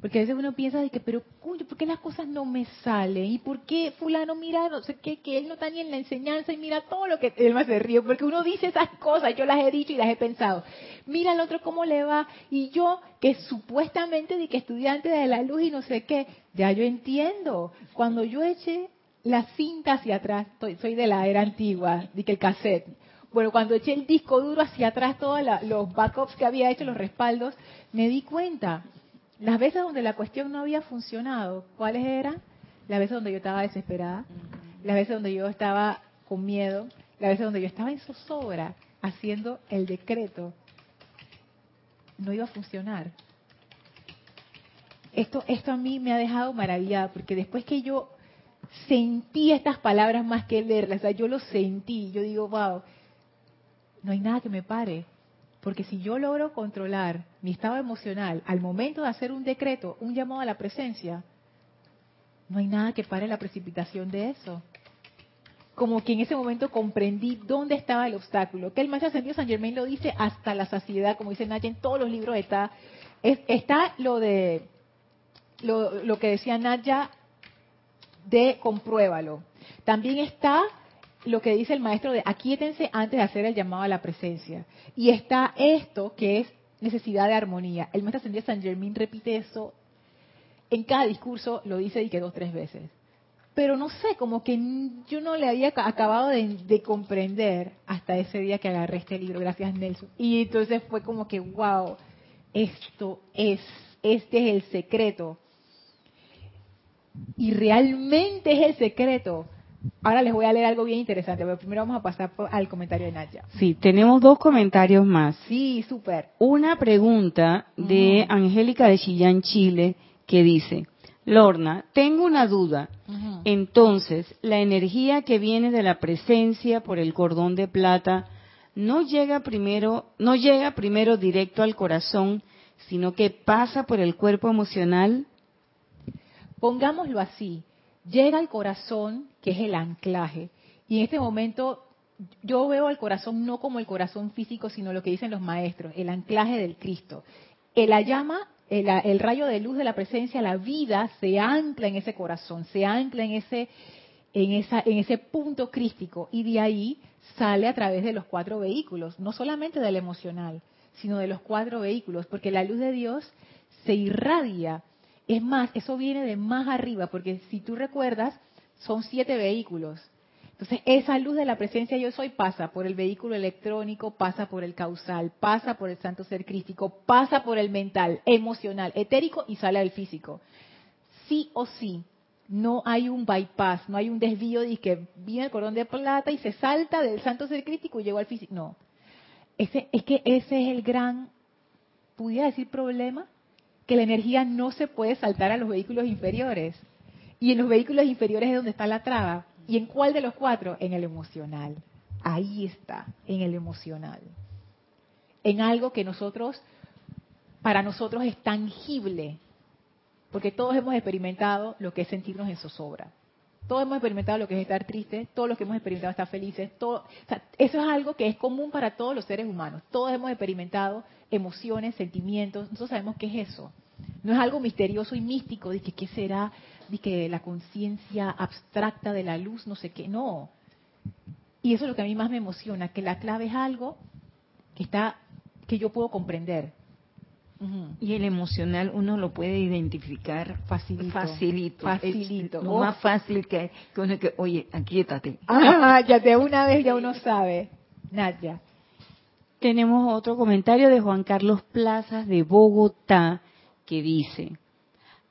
Porque a veces uno piensa de que, pero, coño, ¿por qué las cosas no me salen? ¿Y por qué fulano mira, no sé qué, que él no está ni en la enseñanza y mira todo lo que... Él me hace río, porque uno dice esas cosas, yo las he dicho y las he pensado. Mira al otro cómo le va, y yo, que supuestamente de que estudiante de la luz y no sé qué, ya yo entiendo. Cuando yo eché la cinta hacia atrás, soy de la era antigua, de que el cassette, bueno, cuando eché el disco duro hacia atrás, todos los backups que había hecho, los respaldos, me di cuenta. Las veces donde la cuestión no había funcionado, ¿cuáles eran? Las veces donde yo estaba desesperada, las veces donde yo estaba con miedo, la veces donde yo estaba en zozobra haciendo el decreto, no iba a funcionar. Esto, esto a mí me ha dejado maravillada, porque después que yo sentí estas palabras más que leerlas, o sea, yo lo sentí, yo digo, wow, no hay nada que me pare, porque si yo logro controlar mi estado emocional al momento de hacer un decreto, un llamado a la presencia, no hay nada que pare la precipitación de eso. Como que en ese momento comprendí dónde estaba el obstáculo. Que el maestro ascendido San Germain lo dice hasta la saciedad, como dice Naya, en todos los libros está. está lo de lo, lo que decía Naya de compruébalo. También está lo que dice el maestro de aquíétense antes de hacer el llamado a la presencia. Y está esto que es necesidad de armonía. El maestro ascendido San Germain repite eso en cada discurso, lo dice y que dos, tres veces. Pero no sé, como que yo no le había acabado de, de, comprender hasta ese día que agarré este libro, gracias Nelson. Y entonces fue como que, wow, esto es, este es el secreto y realmente es el secreto. Ahora les voy a leer algo bien interesante, pero primero vamos a pasar al comentario de Nadia. Sí, tenemos dos comentarios más. Sí, súper. Una pregunta de Angélica de Chillán, Chile, que dice, Lorna, tengo una duda. Entonces, la energía que viene de la presencia por el cordón de plata no llega primero, no llega primero directo al corazón, sino que pasa por el cuerpo emocional Pongámoslo así, llega al corazón, que es el anclaje, y en este momento yo veo al corazón no como el corazón físico, sino lo que dicen los maestros, el anclaje del Cristo. La llama, el, el, rayo de luz de la presencia, la vida se ancla en ese corazón, se ancla en ese, en esa, en ese punto crístico, y de ahí sale a través de los cuatro vehículos, no solamente del emocional, sino de los cuatro vehículos, porque la luz de Dios se irradia. Es más, eso viene de más arriba, porque si tú recuerdas, son siete vehículos. Entonces, esa luz de la presencia yo soy pasa por el vehículo electrónico, pasa por el causal, pasa por el santo ser crístico, pasa por el mental, emocional, etérico y sale al físico. Sí o sí, no hay un bypass, no hay un desvío de que viene el cordón de plata y se salta del santo ser crítico y llegó al físico. No. Ese, es que ese es el gran, pudiera decir, problema que la energía no se puede saltar a los vehículos inferiores. Y en los vehículos inferiores es donde está la traba. ¿Y en cuál de los cuatro? En el emocional. Ahí está, en el emocional. En algo que nosotros, para nosotros es tangible. Porque todos hemos experimentado lo que es sentirnos en zozobra. Todos hemos experimentado lo que es estar tristes, todos los que hemos experimentado estar felices. Eso es algo que es común para todos los seres humanos. Todos hemos experimentado emociones, sentimientos. Nosotros sabemos qué es eso. No es algo misterioso y místico de que qué será, que la conciencia abstracta de la luz, no sé qué. No. Y eso es lo que a mí más me emociona, que la clave es algo que está, que yo puedo comprender, y el emocional uno lo puede identificar facilito. Facilito. facilito. lo más fácil que, que uno que, oye, aquíétate. Ah, ya de una vez ya uno sabe. Nadia. Tenemos otro comentario de Juan Carlos Plazas de Bogotá que dice,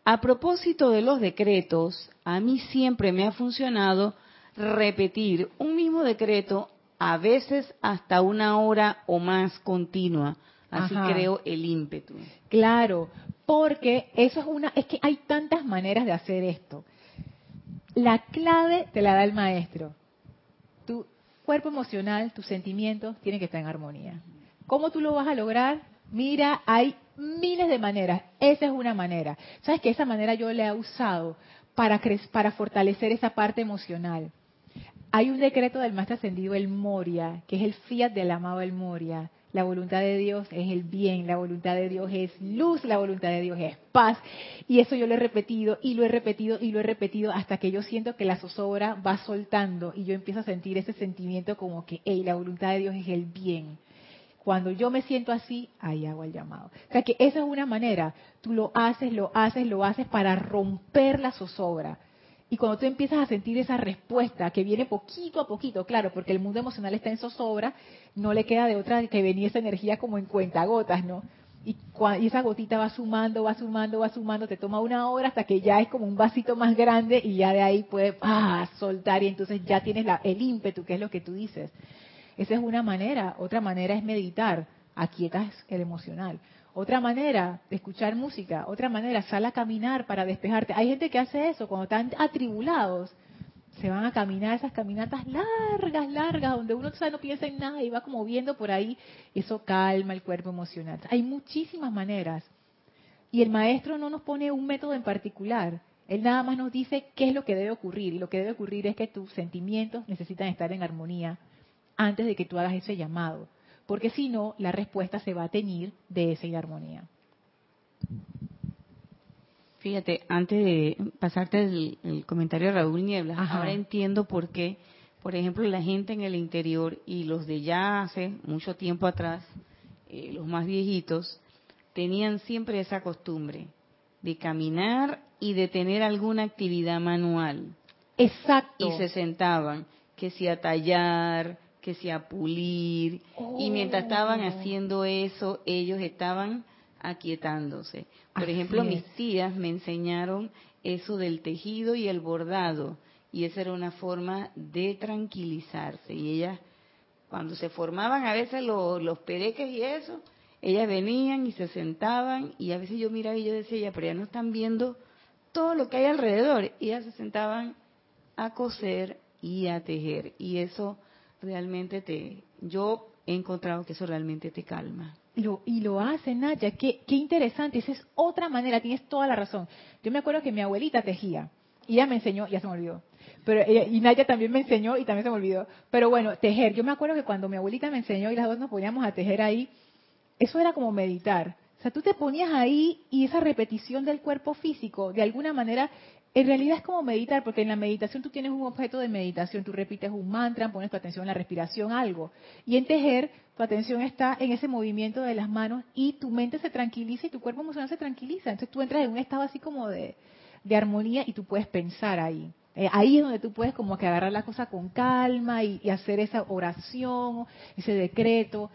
a propósito de los decretos, a mí siempre me ha funcionado repetir un mismo decreto a veces hasta una hora o más continua Así creo el ímpetu. Claro, porque eso es una, es que hay tantas maneras de hacer esto. La clave te la da el maestro. Tu cuerpo emocional, tus sentimientos tienen que estar en armonía. ¿Cómo tú lo vas a lograr? Mira, hay miles de maneras. Esa es una manera. ¿Sabes que esa manera yo la he usado para, para fortalecer esa parte emocional? Hay un decreto del Maestro Ascendido, el Moria, que es el fiat del amado el Moria la voluntad de Dios es el bien, la voluntad de Dios es luz, la voluntad de Dios es paz. Y eso yo lo he repetido y lo he repetido y lo he repetido hasta que yo siento que la zozobra va soltando y yo empiezo a sentir ese sentimiento como que, hey, la voluntad de Dios es el bien. Cuando yo me siento así, ahí hago el llamado. O sea que esa es una manera. Tú lo haces, lo haces, lo haces para romper la zozobra y cuando tú empiezas a sentir esa respuesta que viene poquito a poquito, claro, porque el mundo emocional está en zozobra, no le queda de otra que venir esa energía como en cuentagotas, ¿no? Y, esa gotita va sumando, va sumando, va sumando, te toma una hora hasta que ya es como un vasito más grande y ya de ahí puedes ah, soltar y entonces ya tienes la- el ímpetu, que es lo que tú dices. Esa es una manera. Otra manera es meditar, aquietas el emocional. Otra manera, escuchar música. Otra manera, sal a caminar para despejarte. Hay gente que hace eso cuando están atribulados. Se van a caminar esas caminatas largas, largas, donde uno no piensa en nada y va como viendo por ahí. Eso calma el cuerpo emocional. Hay muchísimas maneras. Y el maestro no nos pone un método en particular. Él nada más nos dice qué es lo que debe ocurrir. Y lo que debe ocurrir es que tus sentimientos necesitan estar en armonía antes de que tú hagas ese llamado. Porque si no, la respuesta se va a teñir de esa inarmonía. Fíjate, antes de pasarte el, el comentario de Raúl Niebla, Ajá. ahora entiendo por qué, por ejemplo, la gente en el interior y los de ya hace mucho tiempo atrás, eh, los más viejitos, tenían siempre esa costumbre de caminar y de tener alguna actividad manual. Exacto. Y se sentaban, que si a tallar, que si a pulir, y mientras estaban Oh. haciendo eso, ellos estaban aquietándose. Por Así ejemplo, es. mis tías me enseñaron eso del tejido y el bordado, y esa era una forma de tranquilizarse. Y ellas, cuando se formaban a veces los, los pereques y eso, ellas venían y se sentaban, y a veces yo miraba y yo decía, ya, pero ya no están viendo todo lo que hay alrededor. Y ellas se sentaban a coser y a tejer. Y eso realmente te, yo he encontrado que eso realmente te calma. Lo, y lo hace Naya, qué, qué interesante, esa es otra manera, tienes toda la razón. Yo me acuerdo que mi abuelita tejía y ella me enseñó, ya se me olvidó, pero ella- y Naya también me enseñó y también se me olvidó. Pero bueno, tejer, yo me acuerdo que cuando mi abuelita me enseñó y las dos nos poníamos a tejer ahí, eso era como meditar. O sea, tú te ponías ahí y esa repetición del cuerpo físico, de alguna manera, en realidad es como meditar, porque en la meditación tú tienes un objeto de meditación, tú repites un mantra, pones tu atención en la respiración, algo. Y en tejer, tu atención está en ese movimiento de las manos y tu mente se tranquiliza y tu cuerpo emocional se tranquiliza. Entonces tú entras en un estado así como de, de armonía y tú puedes pensar ahí. Eh, ahí es donde tú puedes como que agarrar la cosa con calma y, y hacer esa oración, ese decreto.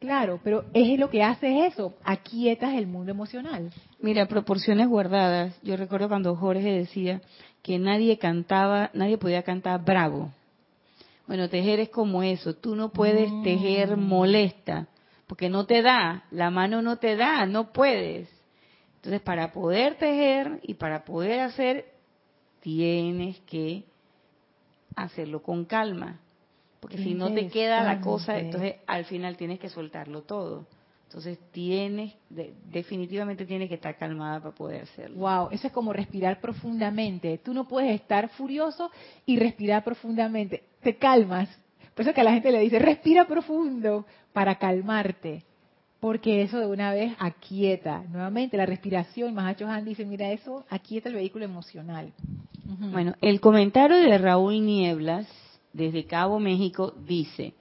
Claro, pero es lo que hace es eso, aquietas el mundo emocional. Mira, proporciones guardadas. Yo recuerdo cuando Jorge decía que nadie cantaba, nadie podía cantar bravo. Bueno, tejer es como eso. Tú no puedes Mm. tejer molesta, porque no te da, la mano no te da, no puedes. Entonces, para poder tejer y para poder hacer, tienes que hacerlo con calma. Porque si no te queda la cosa, entonces al final tienes que soltarlo todo. Entonces tienes, de- definitivamente tienes que estar calmada para poder hacerlo. Wow, eso es como respirar profundamente. Tú no puedes estar furioso y respirar profundamente. Te calmas. Por eso que a la gente le dice, respira profundo para calmarte. Porque eso de una vez aquieta. Nuevamente, la respiración, Mahacho Han dice, mira, eso aquieta el vehículo emocional. Bueno, el comentario de Raúl Nieblas, desde Cabo México, dice,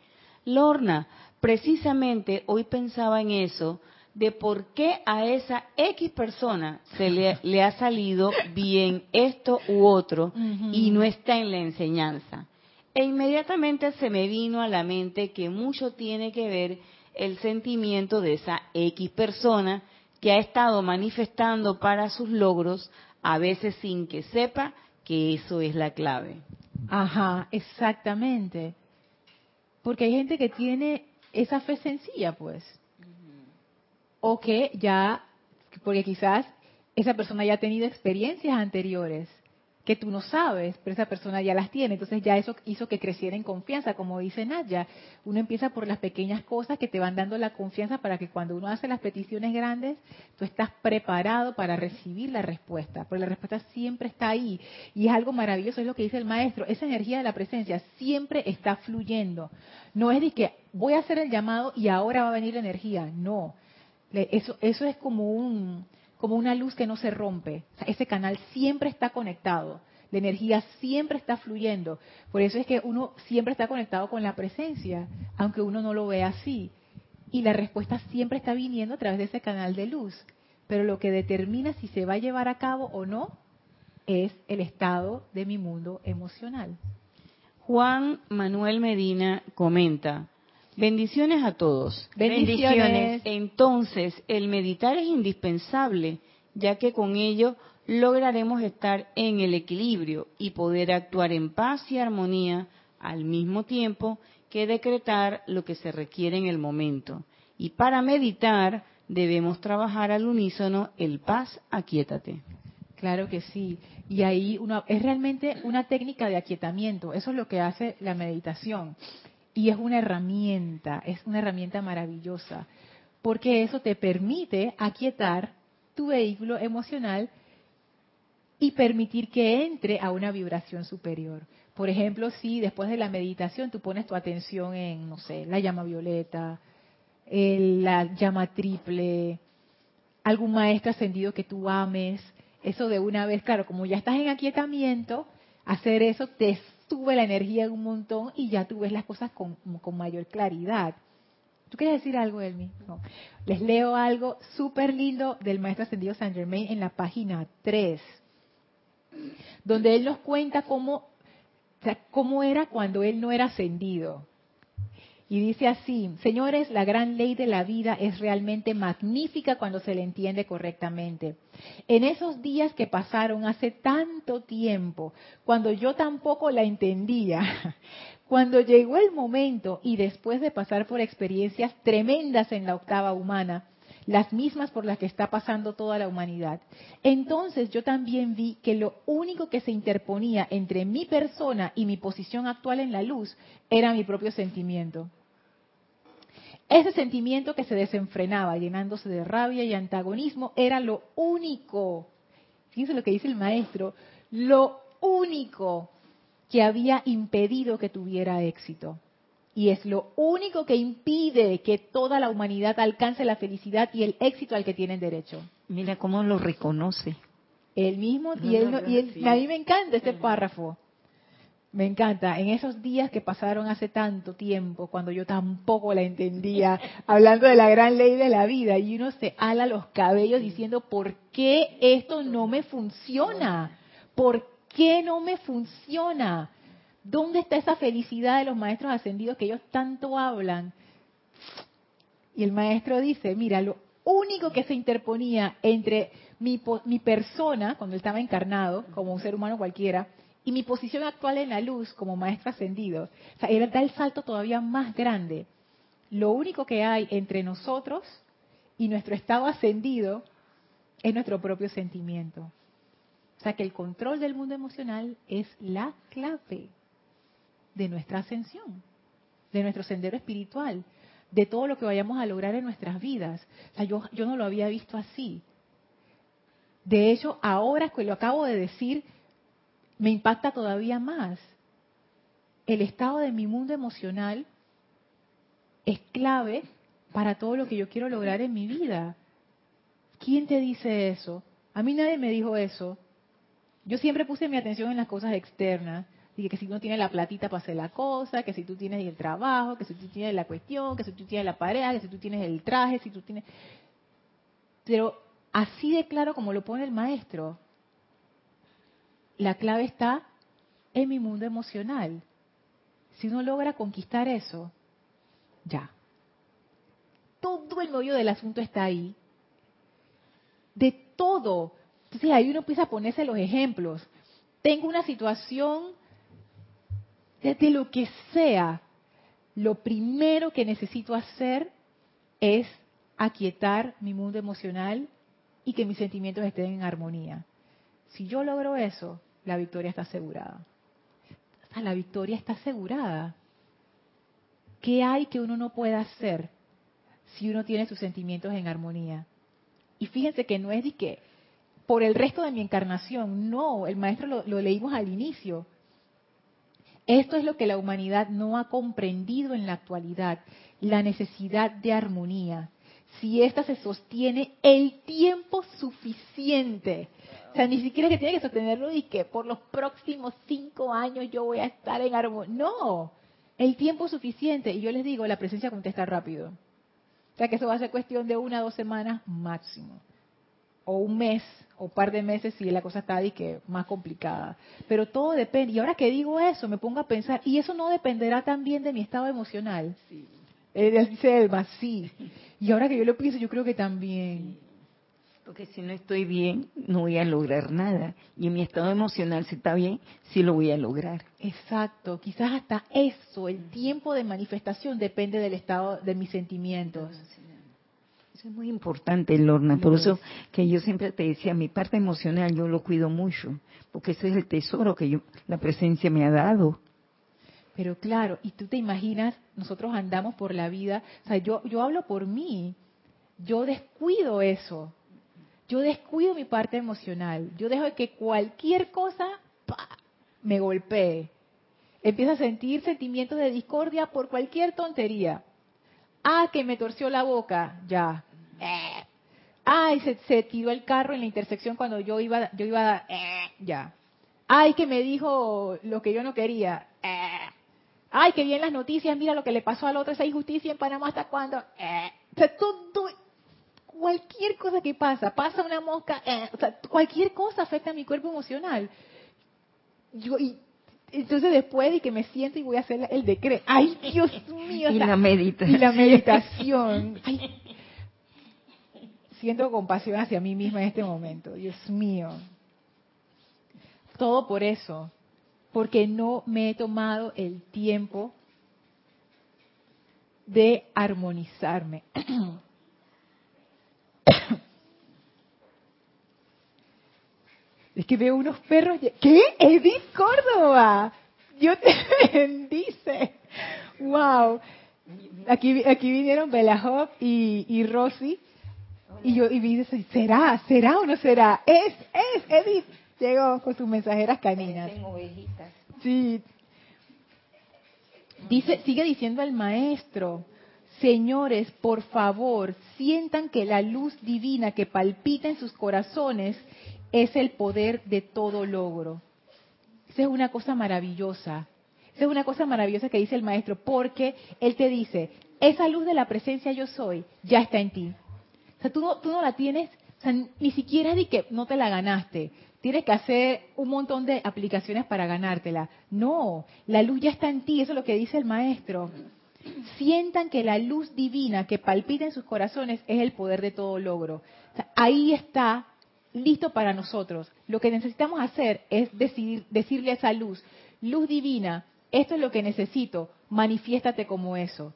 Lorna, precisamente hoy pensaba en eso, de por qué a esa X persona se le, le ha salido bien esto u otro y no está en la enseñanza. E inmediatamente se me vino a la mente que mucho tiene que ver el sentimiento de esa X persona que ha estado manifestando para sus logros, a veces sin que sepa que eso es la clave. Ajá, exactamente. Porque hay gente que tiene esa fe sencilla, pues. O que ya, porque quizás esa persona ya ha tenido experiencias anteriores que tú no sabes, pero esa persona ya las tiene. Entonces ya eso hizo que creciera en confianza, como dice Naya. Uno empieza por las pequeñas cosas que te van dando la confianza para que cuando uno hace las peticiones grandes, tú estás preparado para recibir la respuesta. Porque la respuesta siempre está ahí. Y es algo maravilloso, es lo que dice el maestro. Esa energía de la presencia siempre está fluyendo. No es de que voy a hacer el llamado y ahora va a venir la energía. No. Eso, eso es como un como una luz que no se rompe. Ese canal siempre está conectado. La energía siempre está fluyendo. Por eso es que uno siempre está conectado con la presencia, aunque uno no lo vea así. Y la respuesta siempre está viniendo a través de ese canal de luz. Pero lo que determina si se va a llevar a cabo o no es el estado de mi mundo emocional. Juan Manuel Medina comenta, Bendiciones a todos. Bendiciones. Entonces, el meditar es indispensable, ya que con ello lograremos estar en el equilibrio y poder actuar en paz y armonía al mismo tiempo que decretar lo que se requiere en el momento. Y para meditar debemos trabajar al unísono el paz, aquietate. Claro que sí. Y ahí uno, es realmente una técnica de aquietamiento. Eso es lo que hace la meditación. Y es una herramienta, es una herramienta maravillosa. Porque eso te permite aquietar tu vehículo emocional y permitir que entre a una vibración superior. Por ejemplo, si después de la meditación tú pones tu atención en, no sé, la llama violeta, la llama triple, algún maestro ascendido que tú ames, eso de una vez, claro, como ya estás en aquietamiento, hacer eso te sube la energía un montón y ya tú ves las cosas con, con mayor claridad. ¿Tú quieres decir algo, Elmi? No. Les leo algo súper lindo del maestro ascendido Saint Germain en la página 3, donde él nos cuenta cómo, cómo era cuando él no era ascendido. Y dice así, señores, la gran ley de la vida es realmente magnífica cuando se le entiende correctamente. En esos días que pasaron hace tanto tiempo, cuando yo tampoco la entendía, cuando llegó el momento y después de pasar por experiencias tremendas en la octava humana, las mismas por las que está pasando toda la humanidad. Entonces yo también vi que lo único que se interponía entre mi persona y mi posición actual en la luz era mi propio sentimiento. Ese sentimiento que se desenfrenaba, llenándose de rabia y antagonismo, era lo único, fíjense lo que dice el maestro, lo único que había impedido que tuviera éxito. Y es lo único que impide que toda la humanidad alcance la felicidad y el éxito al que tienen derecho. Mira cómo lo reconoce. Él mismo, y, él, y a mí me encanta este párrafo. Me encanta. En esos días que pasaron hace tanto tiempo, cuando yo tampoco la entendía, hablando de la gran ley de la vida, y uno se ala los cabellos diciendo, ¿por qué esto no me funciona? ¿Por qué no me funciona? ¿Dónde está esa felicidad de los maestros ascendidos que ellos tanto hablan? Y el maestro dice, mira, lo único que se interponía entre mi, mi persona, cuando él estaba encarnado, como un ser humano cualquiera, y mi posición actual en la luz como maestro ascendido, o sea, da el salto todavía más grande. Lo único que hay entre nosotros y nuestro estado ascendido es nuestro propio sentimiento. O sea que el control del mundo emocional es la clave de nuestra ascensión, de nuestro sendero espiritual, de todo lo que vayamos a lograr en nuestras vidas. O sea, yo, yo no lo había visto así. De hecho, ahora que lo acabo de decir, me impacta todavía más. El estado de mi mundo emocional es clave para todo lo que yo quiero lograr en mi vida. ¿Quién te dice eso? A mí nadie me dijo eso. Yo siempre puse mi atención en las cosas externas. Dije que si uno tiene la platita para hacer la cosa, que si tú tienes el trabajo, que si tú tienes la cuestión, que si tú tienes la pareja, que si tú tienes el traje, si tú tienes... Pero así de claro como lo pone el maestro, la clave está en mi mundo emocional. Si uno logra conquistar eso, ya. Todo el meollo del asunto está ahí. De todo. Entonces ahí uno empieza a ponerse los ejemplos. Tengo una situación de lo que sea. Lo primero que necesito hacer es aquietar mi mundo emocional y que mis sentimientos estén en armonía. Si yo logro eso, la victoria está asegurada. la victoria está asegurada. ¿Qué hay que uno no pueda hacer si uno tiene sus sentimientos en armonía? Y fíjense que no es de que por el resto de mi encarnación, no, el maestro lo, lo leímos al inicio. Esto es lo que la humanidad no ha comprendido en la actualidad, la necesidad de armonía. Si ésta se sostiene el tiempo suficiente sea, ni siquiera que tiene que sostenerlo y que por los próximos cinco años yo voy a estar en armonía. No, el tiempo es suficiente. Y yo les digo, la presencia contesta rápido. O sea, que eso va a ser cuestión de una o dos semanas máximo. O un mes, o un par de meses si la cosa está ahí que más complicada. Pero todo depende. Y ahora que digo eso, me pongo a pensar, ¿y eso no dependerá también de mi estado emocional? Él dice Elma, sí. Y ahora que yo lo pienso, yo creo que también. Porque si no estoy bien, no voy a lograr nada. Y en mi estado emocional, si está bien, sí lo voy a lograr. Exacto, quizás hasta eso, el tiempo de manifestación depende del estado de mis sentimientos. Eso es muy importante, Lorna. Por eso que yo siempre te decía, mi parte emocional yo lo cuido mucho, porque ese es el tesoro que yo, la presencia me ha dado. Pero claro, y tú te imaginas, nosotros andamos por la vida, o sea, yo, yo hablo por mí, yo descuido eso yo descuido mi parte emocional. Yo dejo que cualquier cosa me golpee. Empiezo a sentir sentimientos de discordia por cualquier tontería. Ah, que me torció la boca, ya. Eh. Ay, se, tiró el carro en la intersección cuando yo iba, yo iba, eh, ya. Ay, que me dijo lo que yo no quería. Eh. Ay, que bien las noticias, mira lo que le pasó al otro, esa injusticia en Panamá, ¿hasta cuándo? O sea, cualquier cosa que pasa, pasa una mosca, eh, o sea, cualquier cosa afecta a mi cuerpo emocional. Yo, y entonces después de que me siento y voy a hacer el decreto, ay Dios mío, y, la, meditación. y la meditación. siento compasión hacia mí misma en este momento, Dios mío. Todo por eso, porque no me he tomado el tiempo de armonizarme. Es que veo unos perros. ¿Qué? Edith Córdoba. Dios te bendice. Wow. Aquí, aquí vinieron Belahop y, y Rosy. Y yo y vi, ¿será? ¿Será o no será? Es, es, Edith. Llegó con sus mensajeras caninas. Sí. Dice, sigue diciendo el maestro. Señores, por favor, sientan que la luz divina que palpita en sus corazones es el poder de todo logro. Esa es una cosa maravillosa. Esa es una cosa maravillosa que dice el maestro, porque él te dice, esa luz de la presencia yo soy ya está en ti. O sea, tú no, no la tienes, o sea, ni siquiera di que no te la ganaste. Tienes que hacer un montón de aplicaciones para ganártela. No, la luz ya está en ti, eso es lo que dice el maestro. Sientan que la luz divina que palpita en sus corazones es el poder de todo logro. ahí está listo para nosotros. Lo que necesitamos hacer es decidir, decirle a esa luz, luz divina, esto es lo que necesito, manifiéstate como eso.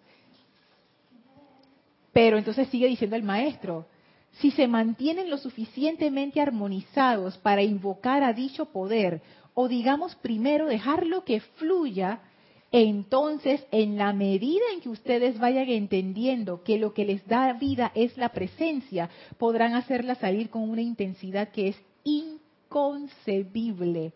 Pero entonces sigue diciendo el maestro, si se mantienen lo suficientemente armonizados para invocar a dicho poder, o digamos primero dejarlo que fluya, entonces en la medida en que ustedes vayan entendiendo que lo que les da vida es la presencia, podrán hacerla salir con una intensidad que es inconcebible,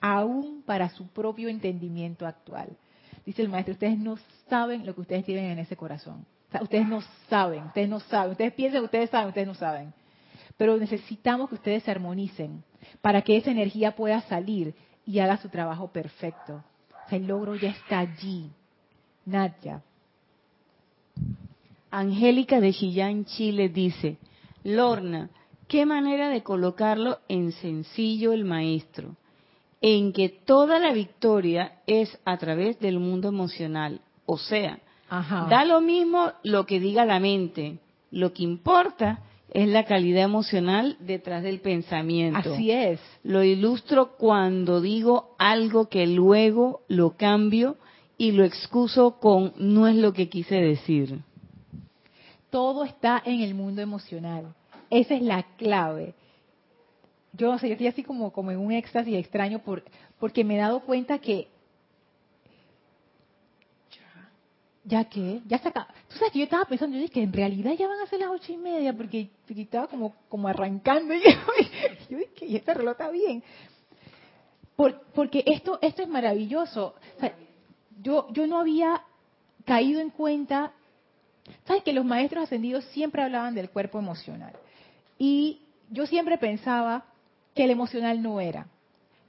aún para su propio entendimiento actual. Dice el maestro, ustedes no saben lo que ustedes tienen en ese corazón. ustedes no saben, ustedes no saben, ustedes piensan que ustedes saben, ustedes no saben. Pero necesitamos que ustedes se armonicen para que esa energía pueda salir y haga su trabajo perfecto el logro ya está allí. Nadia. Angélica de Chillán, Chile dice, Lorna, qué manera de colocarlo en sencillo el maestro, en que toda la victoria es a través del mundo emocional. O sea, da lo mismo lo que diga la mente, lo que importa es la calidad emocional detrás del pensamiento. Así es. Lo ilustro cuando digo algo que luego lo cambio y lo excuso con no es lo que quise decir. Todo está en el mundo emocional. Esa es la clave. Yo, o yo estoy así como, como en un éxtasis extraño por, porque me he dado cuenta que ¿Ya qué? Ya se acaba. Tú sabes que yo estaba pensando, yo dije que en realidad ya van a ser las ocho y media, porque, estaba como, como arrancando. Y yo, dije, y este reloj está bien. porque esto, esto es maravilloso. yo, yo no había caído en cuenta, sabes que los maestros ascendidos siempre hablaban del cuerpo emocional. Y yo siempre pensaba que el emocional no era.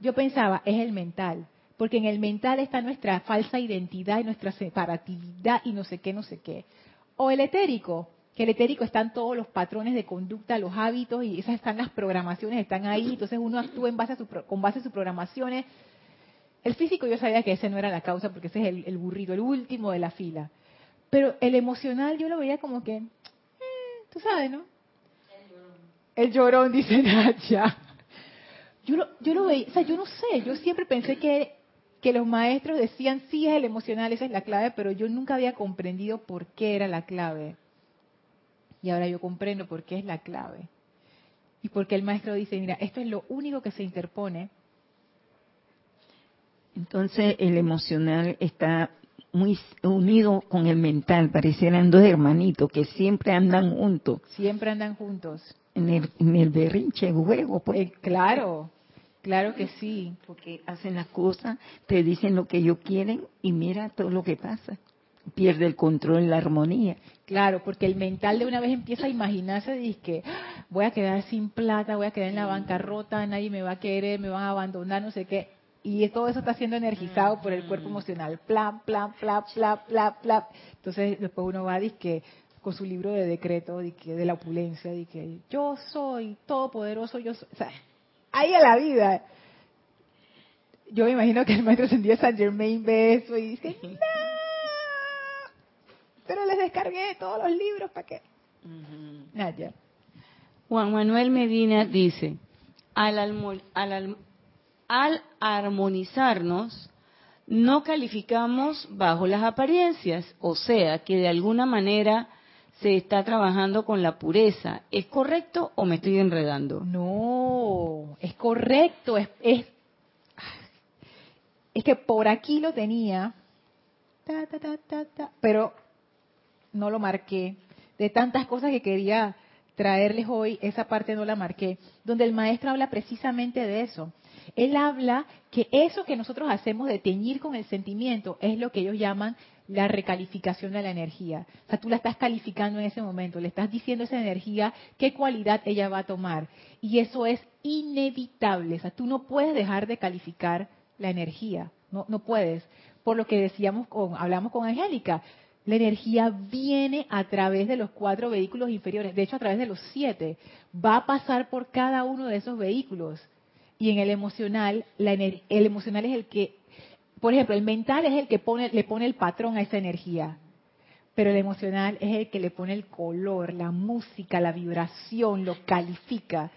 Yo pensaba, es el mental porque en el mental está nuestra falsa identidad y nuestra separatividad y no sé qué, no sé qué. O el etérico, que el etérico están todos los patrones de conducta, los hábitos y esas están las programaciones, están ahí, entonces uno actúa con base a sus programaciones. El físico yo sabía que ese no era la causa porque ese es el, el burrito, el último de la fila. pero el emocional yo lo veía como que, eh, tú sabes, ¿no? El llorón, dice Nacha. Yo lo, yo lo veía, o sea, yo no sé, yo siempre pensé que, que los maestros decían, sí, es el emocional, esa es la clave, pero yo nunca había comprendido por qué era la clave. Y ahora yo comprendo por qué es la clave. Y porque el maestro dice, mira, esto es lo único que se interpone. Entonces el emocional está muy unido con el mental, parecieran dos hermanitos que siempre andan juntos. Siempre andan juntos. En el, en el berrinche, juego, pues. Eh, claro, claro que sí. Porque hacen las cosas, te dicen lo que ellos quieren y mira todo lo que pasa. Pierde el control, la armonía. Claro, porque el mental de una vez empieza a imaginarse, dice que "Ah, voy a quedar sin plata, voy a quedar en la bancarrota, nadie me va a querer, me van a abandonar, no sé qué. Y todo eso está siendo energizado por el cuerpo emocional. Plan, plan, plan, plan, plan, plan. Entonces después uno va, que con su libro de decreto de la opulencia, que yo soy todopoderoso, yo soy... O sea, ahí a la vida. Yo me imagino que el maestro Ascendido San Germain ve eso y dice, no, pero les descargué todos los libros para que... Naya. Juan Manuel Medina dice, al, almo- al al- al armonizarnos, no calificamos bajo las apariencias, o sea, que de alguna manera se está trabajando con la pureza. ¿Es correcto o me estoy enredando? No, es correcto, es, es, que por aquí lo tenía, ta, ta, ta, ta, ta, pero no lo marqué. De tantas cosas que quería traerles hoy, esa parte no la marqué, donde el maestro habla precisamente de eso. Él habla que eso que nosotros hacemos de teñir con el sentimiento es lo que ellos llaman la recalificación de la energía. O sea, tú la estás calificando en ese momento, le estás diciendo esa energía qué cualidad ella va a tomar. Y eso es inevitable. O sea, tú no puedes dejar de calificar la energía. No, no puedes. Por lo que decíamos, con, hablamos con Angélica, la energía viene a través de los cuatro vehículos inferiores, de hecho a través de los siete. Va a pasar por cada uno de esos vehículos. Y en el emocional, la el emocional es el que, por ejemplo, el mental es el que pone, le pone el patrón a esa energía. Pero el emocional es el que le pone el color, la música, la vibración, lo califica.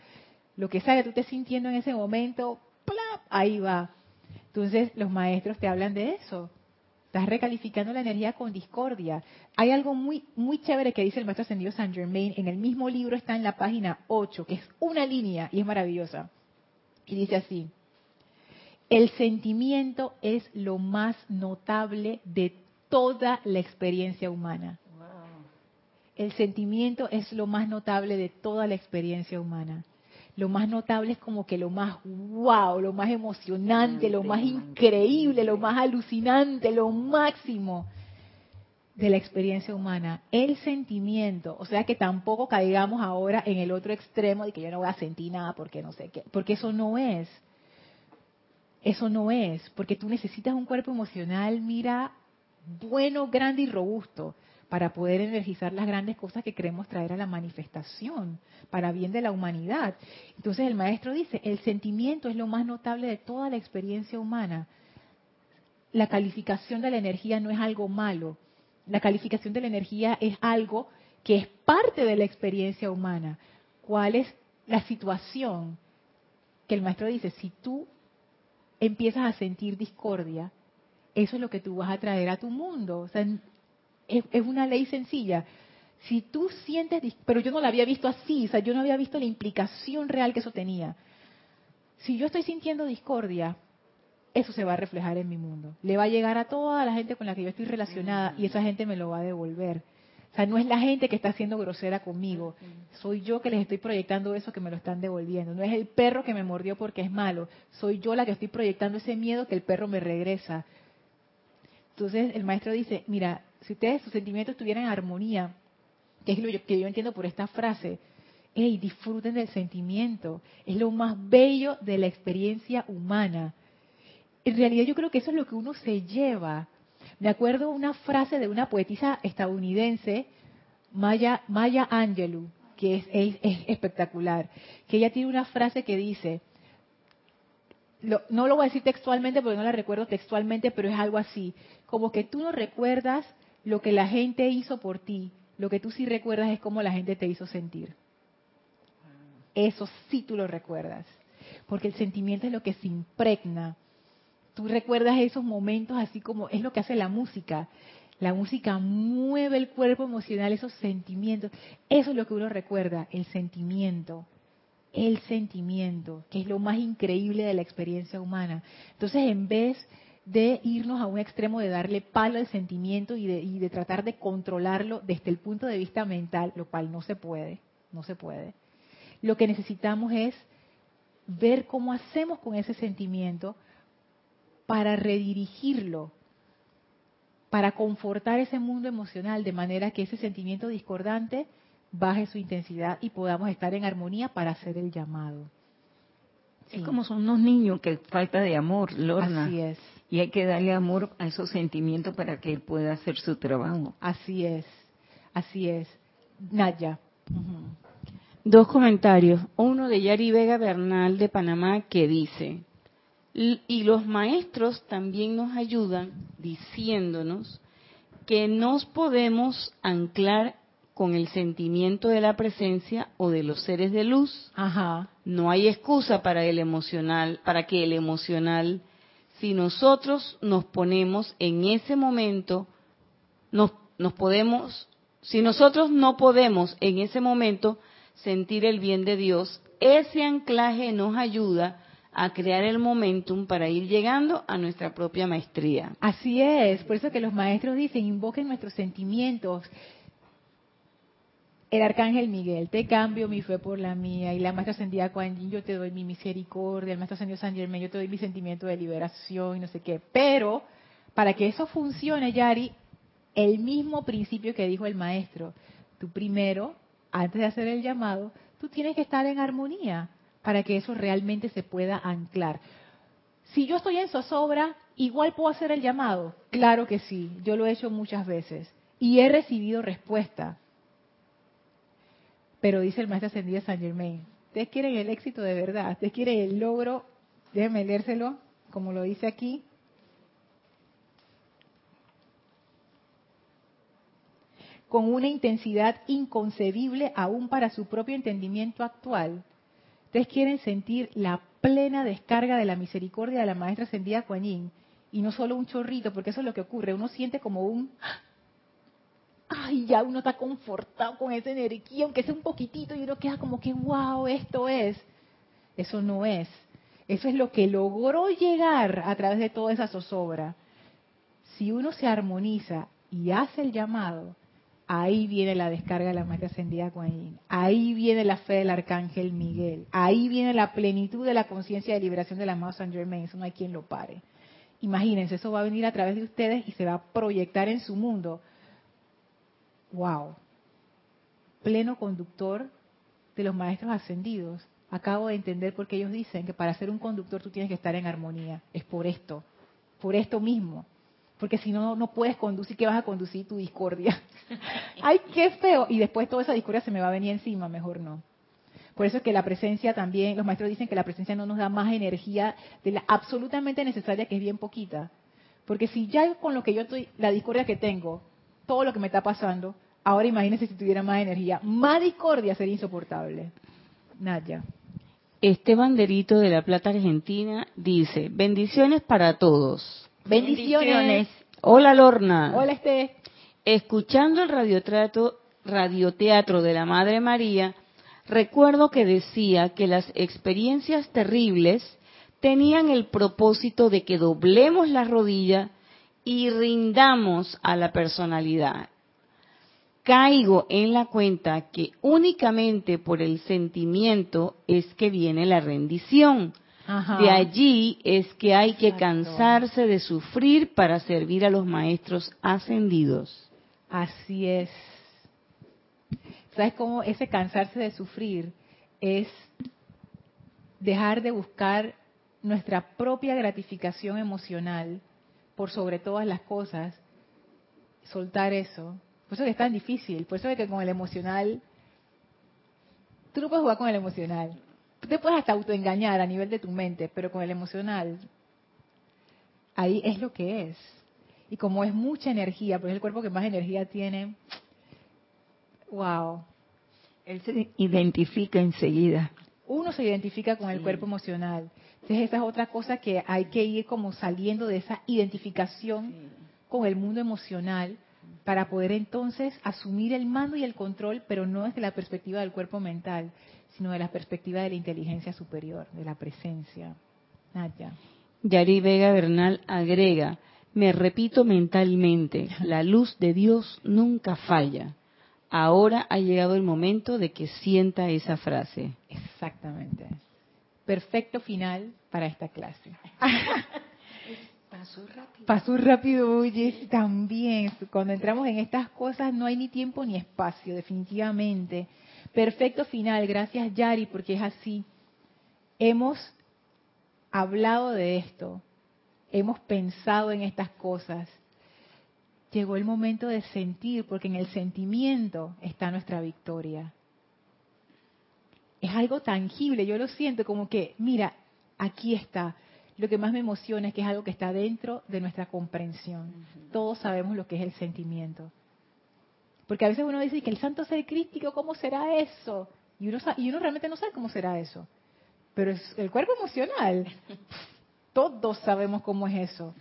Lo que sea que tú estés sintiendo en ese momento, ¡plap! ahí va. Entonces los maestros te hablan de eso. Estás recalificando la energía con discordia. Hay algo muy, muy chévere que dice el maestro ascendido Saint Germain. En el mismo libro está en la página 8, que es una línea y es maravillosa. Y dice así, el sentimiento es lo más notable de toda la experiencia humana. El sentimiento es lo más notable de toda la experiencia humana. Lo más notable es como que lo más wow, lo más emocionante, lo más increíble, lo más alucinante, lo máximo de la experiencia humana. El sentimiento, o sea que tampoco caigamos ahora en el otro extremo de que yo no voy a sentir nada porque no sé qué, porque eso no es. Eso no es, porque tú necesitas un cuerpo emocional, mira, bueno, grande y robusto para poder energizar las grandes cosas que queremos traer a la manifestación, para bien de la humanidad. Entonces el maestro dice, el sentimiento es lo más notable de toda la experiencia humana. La calificación de la energía no es algo malo. La calificación de la energía es algo que es parte de la experiencia humana. ¿Cuál es la situación? Que el maestro dice, si tú empiezas a sentir discordia, eso es lo que tú vas a traer a tu mundo. O sea, es, es una ley sencilla. Si tú sientes, pero yo no la había visto así, o sea, yo no había visto la implicación real que eso tenía. Si yo estoy sintiendo discordia, eso se va a reflejar en mi mundo. Le va a llegar a toda la gente con la que yo estoy relacionada y esa gente me lo va a devolver. O sea, no es la gente que está siendo grosera conmigo, soy yo que les estoy proyectando eso que me lo están devolviendo. No es el perro que me mordió porque es malo, soy yo la que estoy proyectando ese miedo que el perro me regresa. Entonces el maestro dice, mira, si ustedes sus sentimientos estuvieran en armonía, que es lo que yo entiendo por esta frase, hey, disfruten del sentimiento, es lo más bello de la experiencia humana. En realidad yo creo que eso es lo que uno se lleva. Me acuerdo una frase de una poetisa estadounidense, Maya, Maya Angelou, que es, es- es espectacular, que ella tiene una frase que dice, lo- no lo voy a decir textualmente porque no la recuerdo textualmente, pero es algo así, como que tú no recuerdas lo que la gente hizo por ti, lo que tú sí recuerdas es cómo la gente te hizo sentir. Eso sí tú lo recuerdas, porque el sentimiento es lo que se impregna. Tú recuerdas esos momentos así como es lo que hace la música. La música mueve el cuerpo emocional, esos sentimientos. Eso es lo que uno recuerda, el sentimiento. El sentimiento, que es lo más increíble de la experiencia humana. Entonces, en vez de irnos a un extremo de darle palo al sentimiento y de, y de tratar de controlarlo desde el punto de vista mental, lo cual no se puede, no se puede. Lo que necesitamos es ver cómo hacemos con ese sentimiento para redirigirlo para confortar ese mundo emocional de manera que ese sentimiento discordante baje su intensidad y podamos estar en armonía para hacer el llamado. Es como son unos niños que falta de amor, Lorna. Así es. Y hay que darle amor a esos sentimientos para que él pueda hacer su trabajo. Así es, así es. Naya. Dos comentarios. Uno de Yari Vega Bernal de Panamá que dice, y los maestros también nos ayudan diciéndonos que nos podemos anclar con el sentimiento de la presencia o de los seres de luz. Ajá. No hay excusa para el emocional, para que el emocional, si nosotros nos ponemos en ese momento, nos, nos podemos, si nosotros no podemos en ese momento sentir el bien de Dios, ese anclaje nos ayuda a crear el momentum para ir llegando a nuestra propia maestría. Así es, por eso que los maestros dicen, invoquen nuestros sentimientos. El arcángel Miguel, te cambio mi fe por la mía. Y la maestra ascendida Kuan Yin, yo te doy mi misericordia. El maestro ascendido San Germain, yo te doy mi sentimiento de liberación y no sé qué. Pero, para que eso funcione, Yari, el mismo principio que dijo el maestro. Tú primero, antes de hacer el llamado, tú tienes que estar en armonía para que eso realmente se pueda anclar. Si yo estoy en zozobra, igual puedo hacer el llamado. Claro que sí, yo lo he hecho muchas veces y he recibido respuesta. Pero dice el maestro ascendido San Germain, ustedes quieren el éxito de verdad, ustedes quieren el logro, déjenme leérselo, como lo dice aquí. con una intensidad inconcebible aún para su propio entendimiento actual, Ustedes quieren sentir la plena descarga de la misericordia de la maestra ascendida Kuan Yin, y no solo un chorrito, porque eso es lo que ocurre, uno siente como un ay, ya uno está confortado con esa energía, aunque sea un poquitito, y uno queda como que, wow, esto es. Eso no es. Eso es lo que logró llegar a través de toda esa zozobra. Si uno se armoniza y hace el llamado, Ahí viene la descarga de la maestra ascendida Ahí viene la fe del arcángel Miguel. Ahí viene la plenitud de la conciencia de liberación del amado San Germain. Eso no hay quien lo pare. Imagínense, eso va a venir a través de ustedes y se va a proyectar en su mundo. ¡Wow! Pleno conductor de los maestros ascendidos. Acabo de entender por qué ellos dicen que para ser un conductor tú tienes que estar en armonía. Es por esto, por esto mismo porque si no, no puedes conducir, ¿qué vas a conducir? Tu discordia. ¡Ay, qué feo! Y después toda esa discordia se me va a venir encima, mejor no. Por eso es que la presencia también, los maestros dicen que la presencia no nos da más energía de la absolutamente necesaria, que es bien poquita. Porque si ya con lo que yo estoy, la discordia que tengo, todo lo que me está pasando, ahora imagínense si tuviera más energía. Más discordia sería insoportable. Nadia. Este banderito de la Plata Argentina dice, bendiciones para todos. Bendiciones. Hola Lorna. Hola Este. Escuchando el radioteatro, radioteatro de la Madre María, recuerdo que decía que las experiencias terribles tenían el propósito de que doblemos la rodilla y rindamos a la personalidad. Caigo en la cuenta que únicamente por el sentimiento es que viene la rendición de allí es que hay que cansarse de sufrir para servir a los maestros ascendidos. Así es. ¿Sabes cómo ese cansarse de sufrir es dejar de buscar nuestra propia gratificación emocional por sobre todas las cosas, soltar eso? Por eso es que es tan difícil, por eso es que con el emocional, tú no puedes jugar con el emocional, te puedes hasta autoengañar a nivel de tu mente, pero con el emocional, ahí es lo que es. Y como es mucha energía, pues es el cuerpo que más energía tiene, wow. Él se identifica enseguida. Uno se identifica con el cuerpo emocional. Entonces esa es otra cosa que hay que ir como saliendo de esa identificación con el mundo emocional para poder entonces asumir el mando y el control, pero no desde la perspectiva del cuerpo mental, sino de la perspectiva de la inteligencia superior, de la presencia. Naya. Yari Vega Bernal agrega, me repito mentalmente, la luz de Dios nunca falla. Ahora ha llegado el momento de que sienta esa frase. Exactamente. Perfecto final para esta clase. Pasó rápido. Pasó rápido, oye, también. Cuando entramos en estas cosas no hay ni tiempo ni espacio, definitivamente. Perfecto final, gracias Yari, porque es así. Hemos hablado de esto, hemos pensado en estas cosas. Llegó el momento de sentir, porque en el sentimiento está nuestra victoria. Es algo tangible, yo lo siento como que, mira, aquí está lo que más me emociona es que es algo que está dentro de nuestra comprensión. Todos sabemos lo que es el sentimiento. Porque a veces uno dice que el santo ser crístico, ¿cómo será eso? Y uno, y uno realmente no sabe cómo será eso. Pero es el cuerpo emocional, todos sabemos cómo es eso.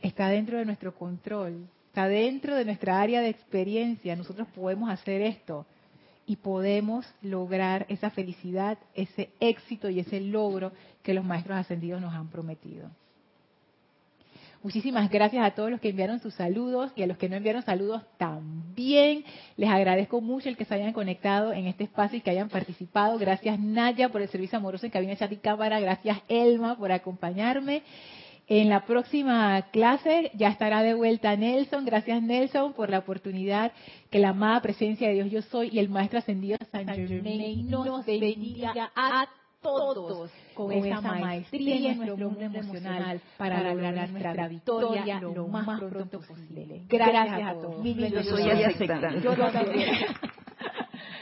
Está dentro de nuestro control, está dentro de nuestra área de experiencia. Nosotros podemos hacer esto y podemos lograr esa felicidad, ese éxito y ese logro que los maestros ascendidos nos han prometido. Muchísimas gracias a todos los que enviaron sus saludos y a los que no enviaron saludos también. Les agradezco mucho el que se hayan conectado en este espacio y que hayan participado. Gracias Naya por el servicio amoroso en cabina chat y cámara. Gracias Elma por acompañarme. En la próxima clase ya estará de vuelta Nelson. Gracias Nelson por la oportunidad que la amada presencia de Dios yo soy y el Maestro Ascendido San Germain nos bendiga a todos con esa maestría en nuestro mundo emocional para lograr nuestra victoria lo más pronto posible. Gracias a todos. Yo soy aceptando. Yo también.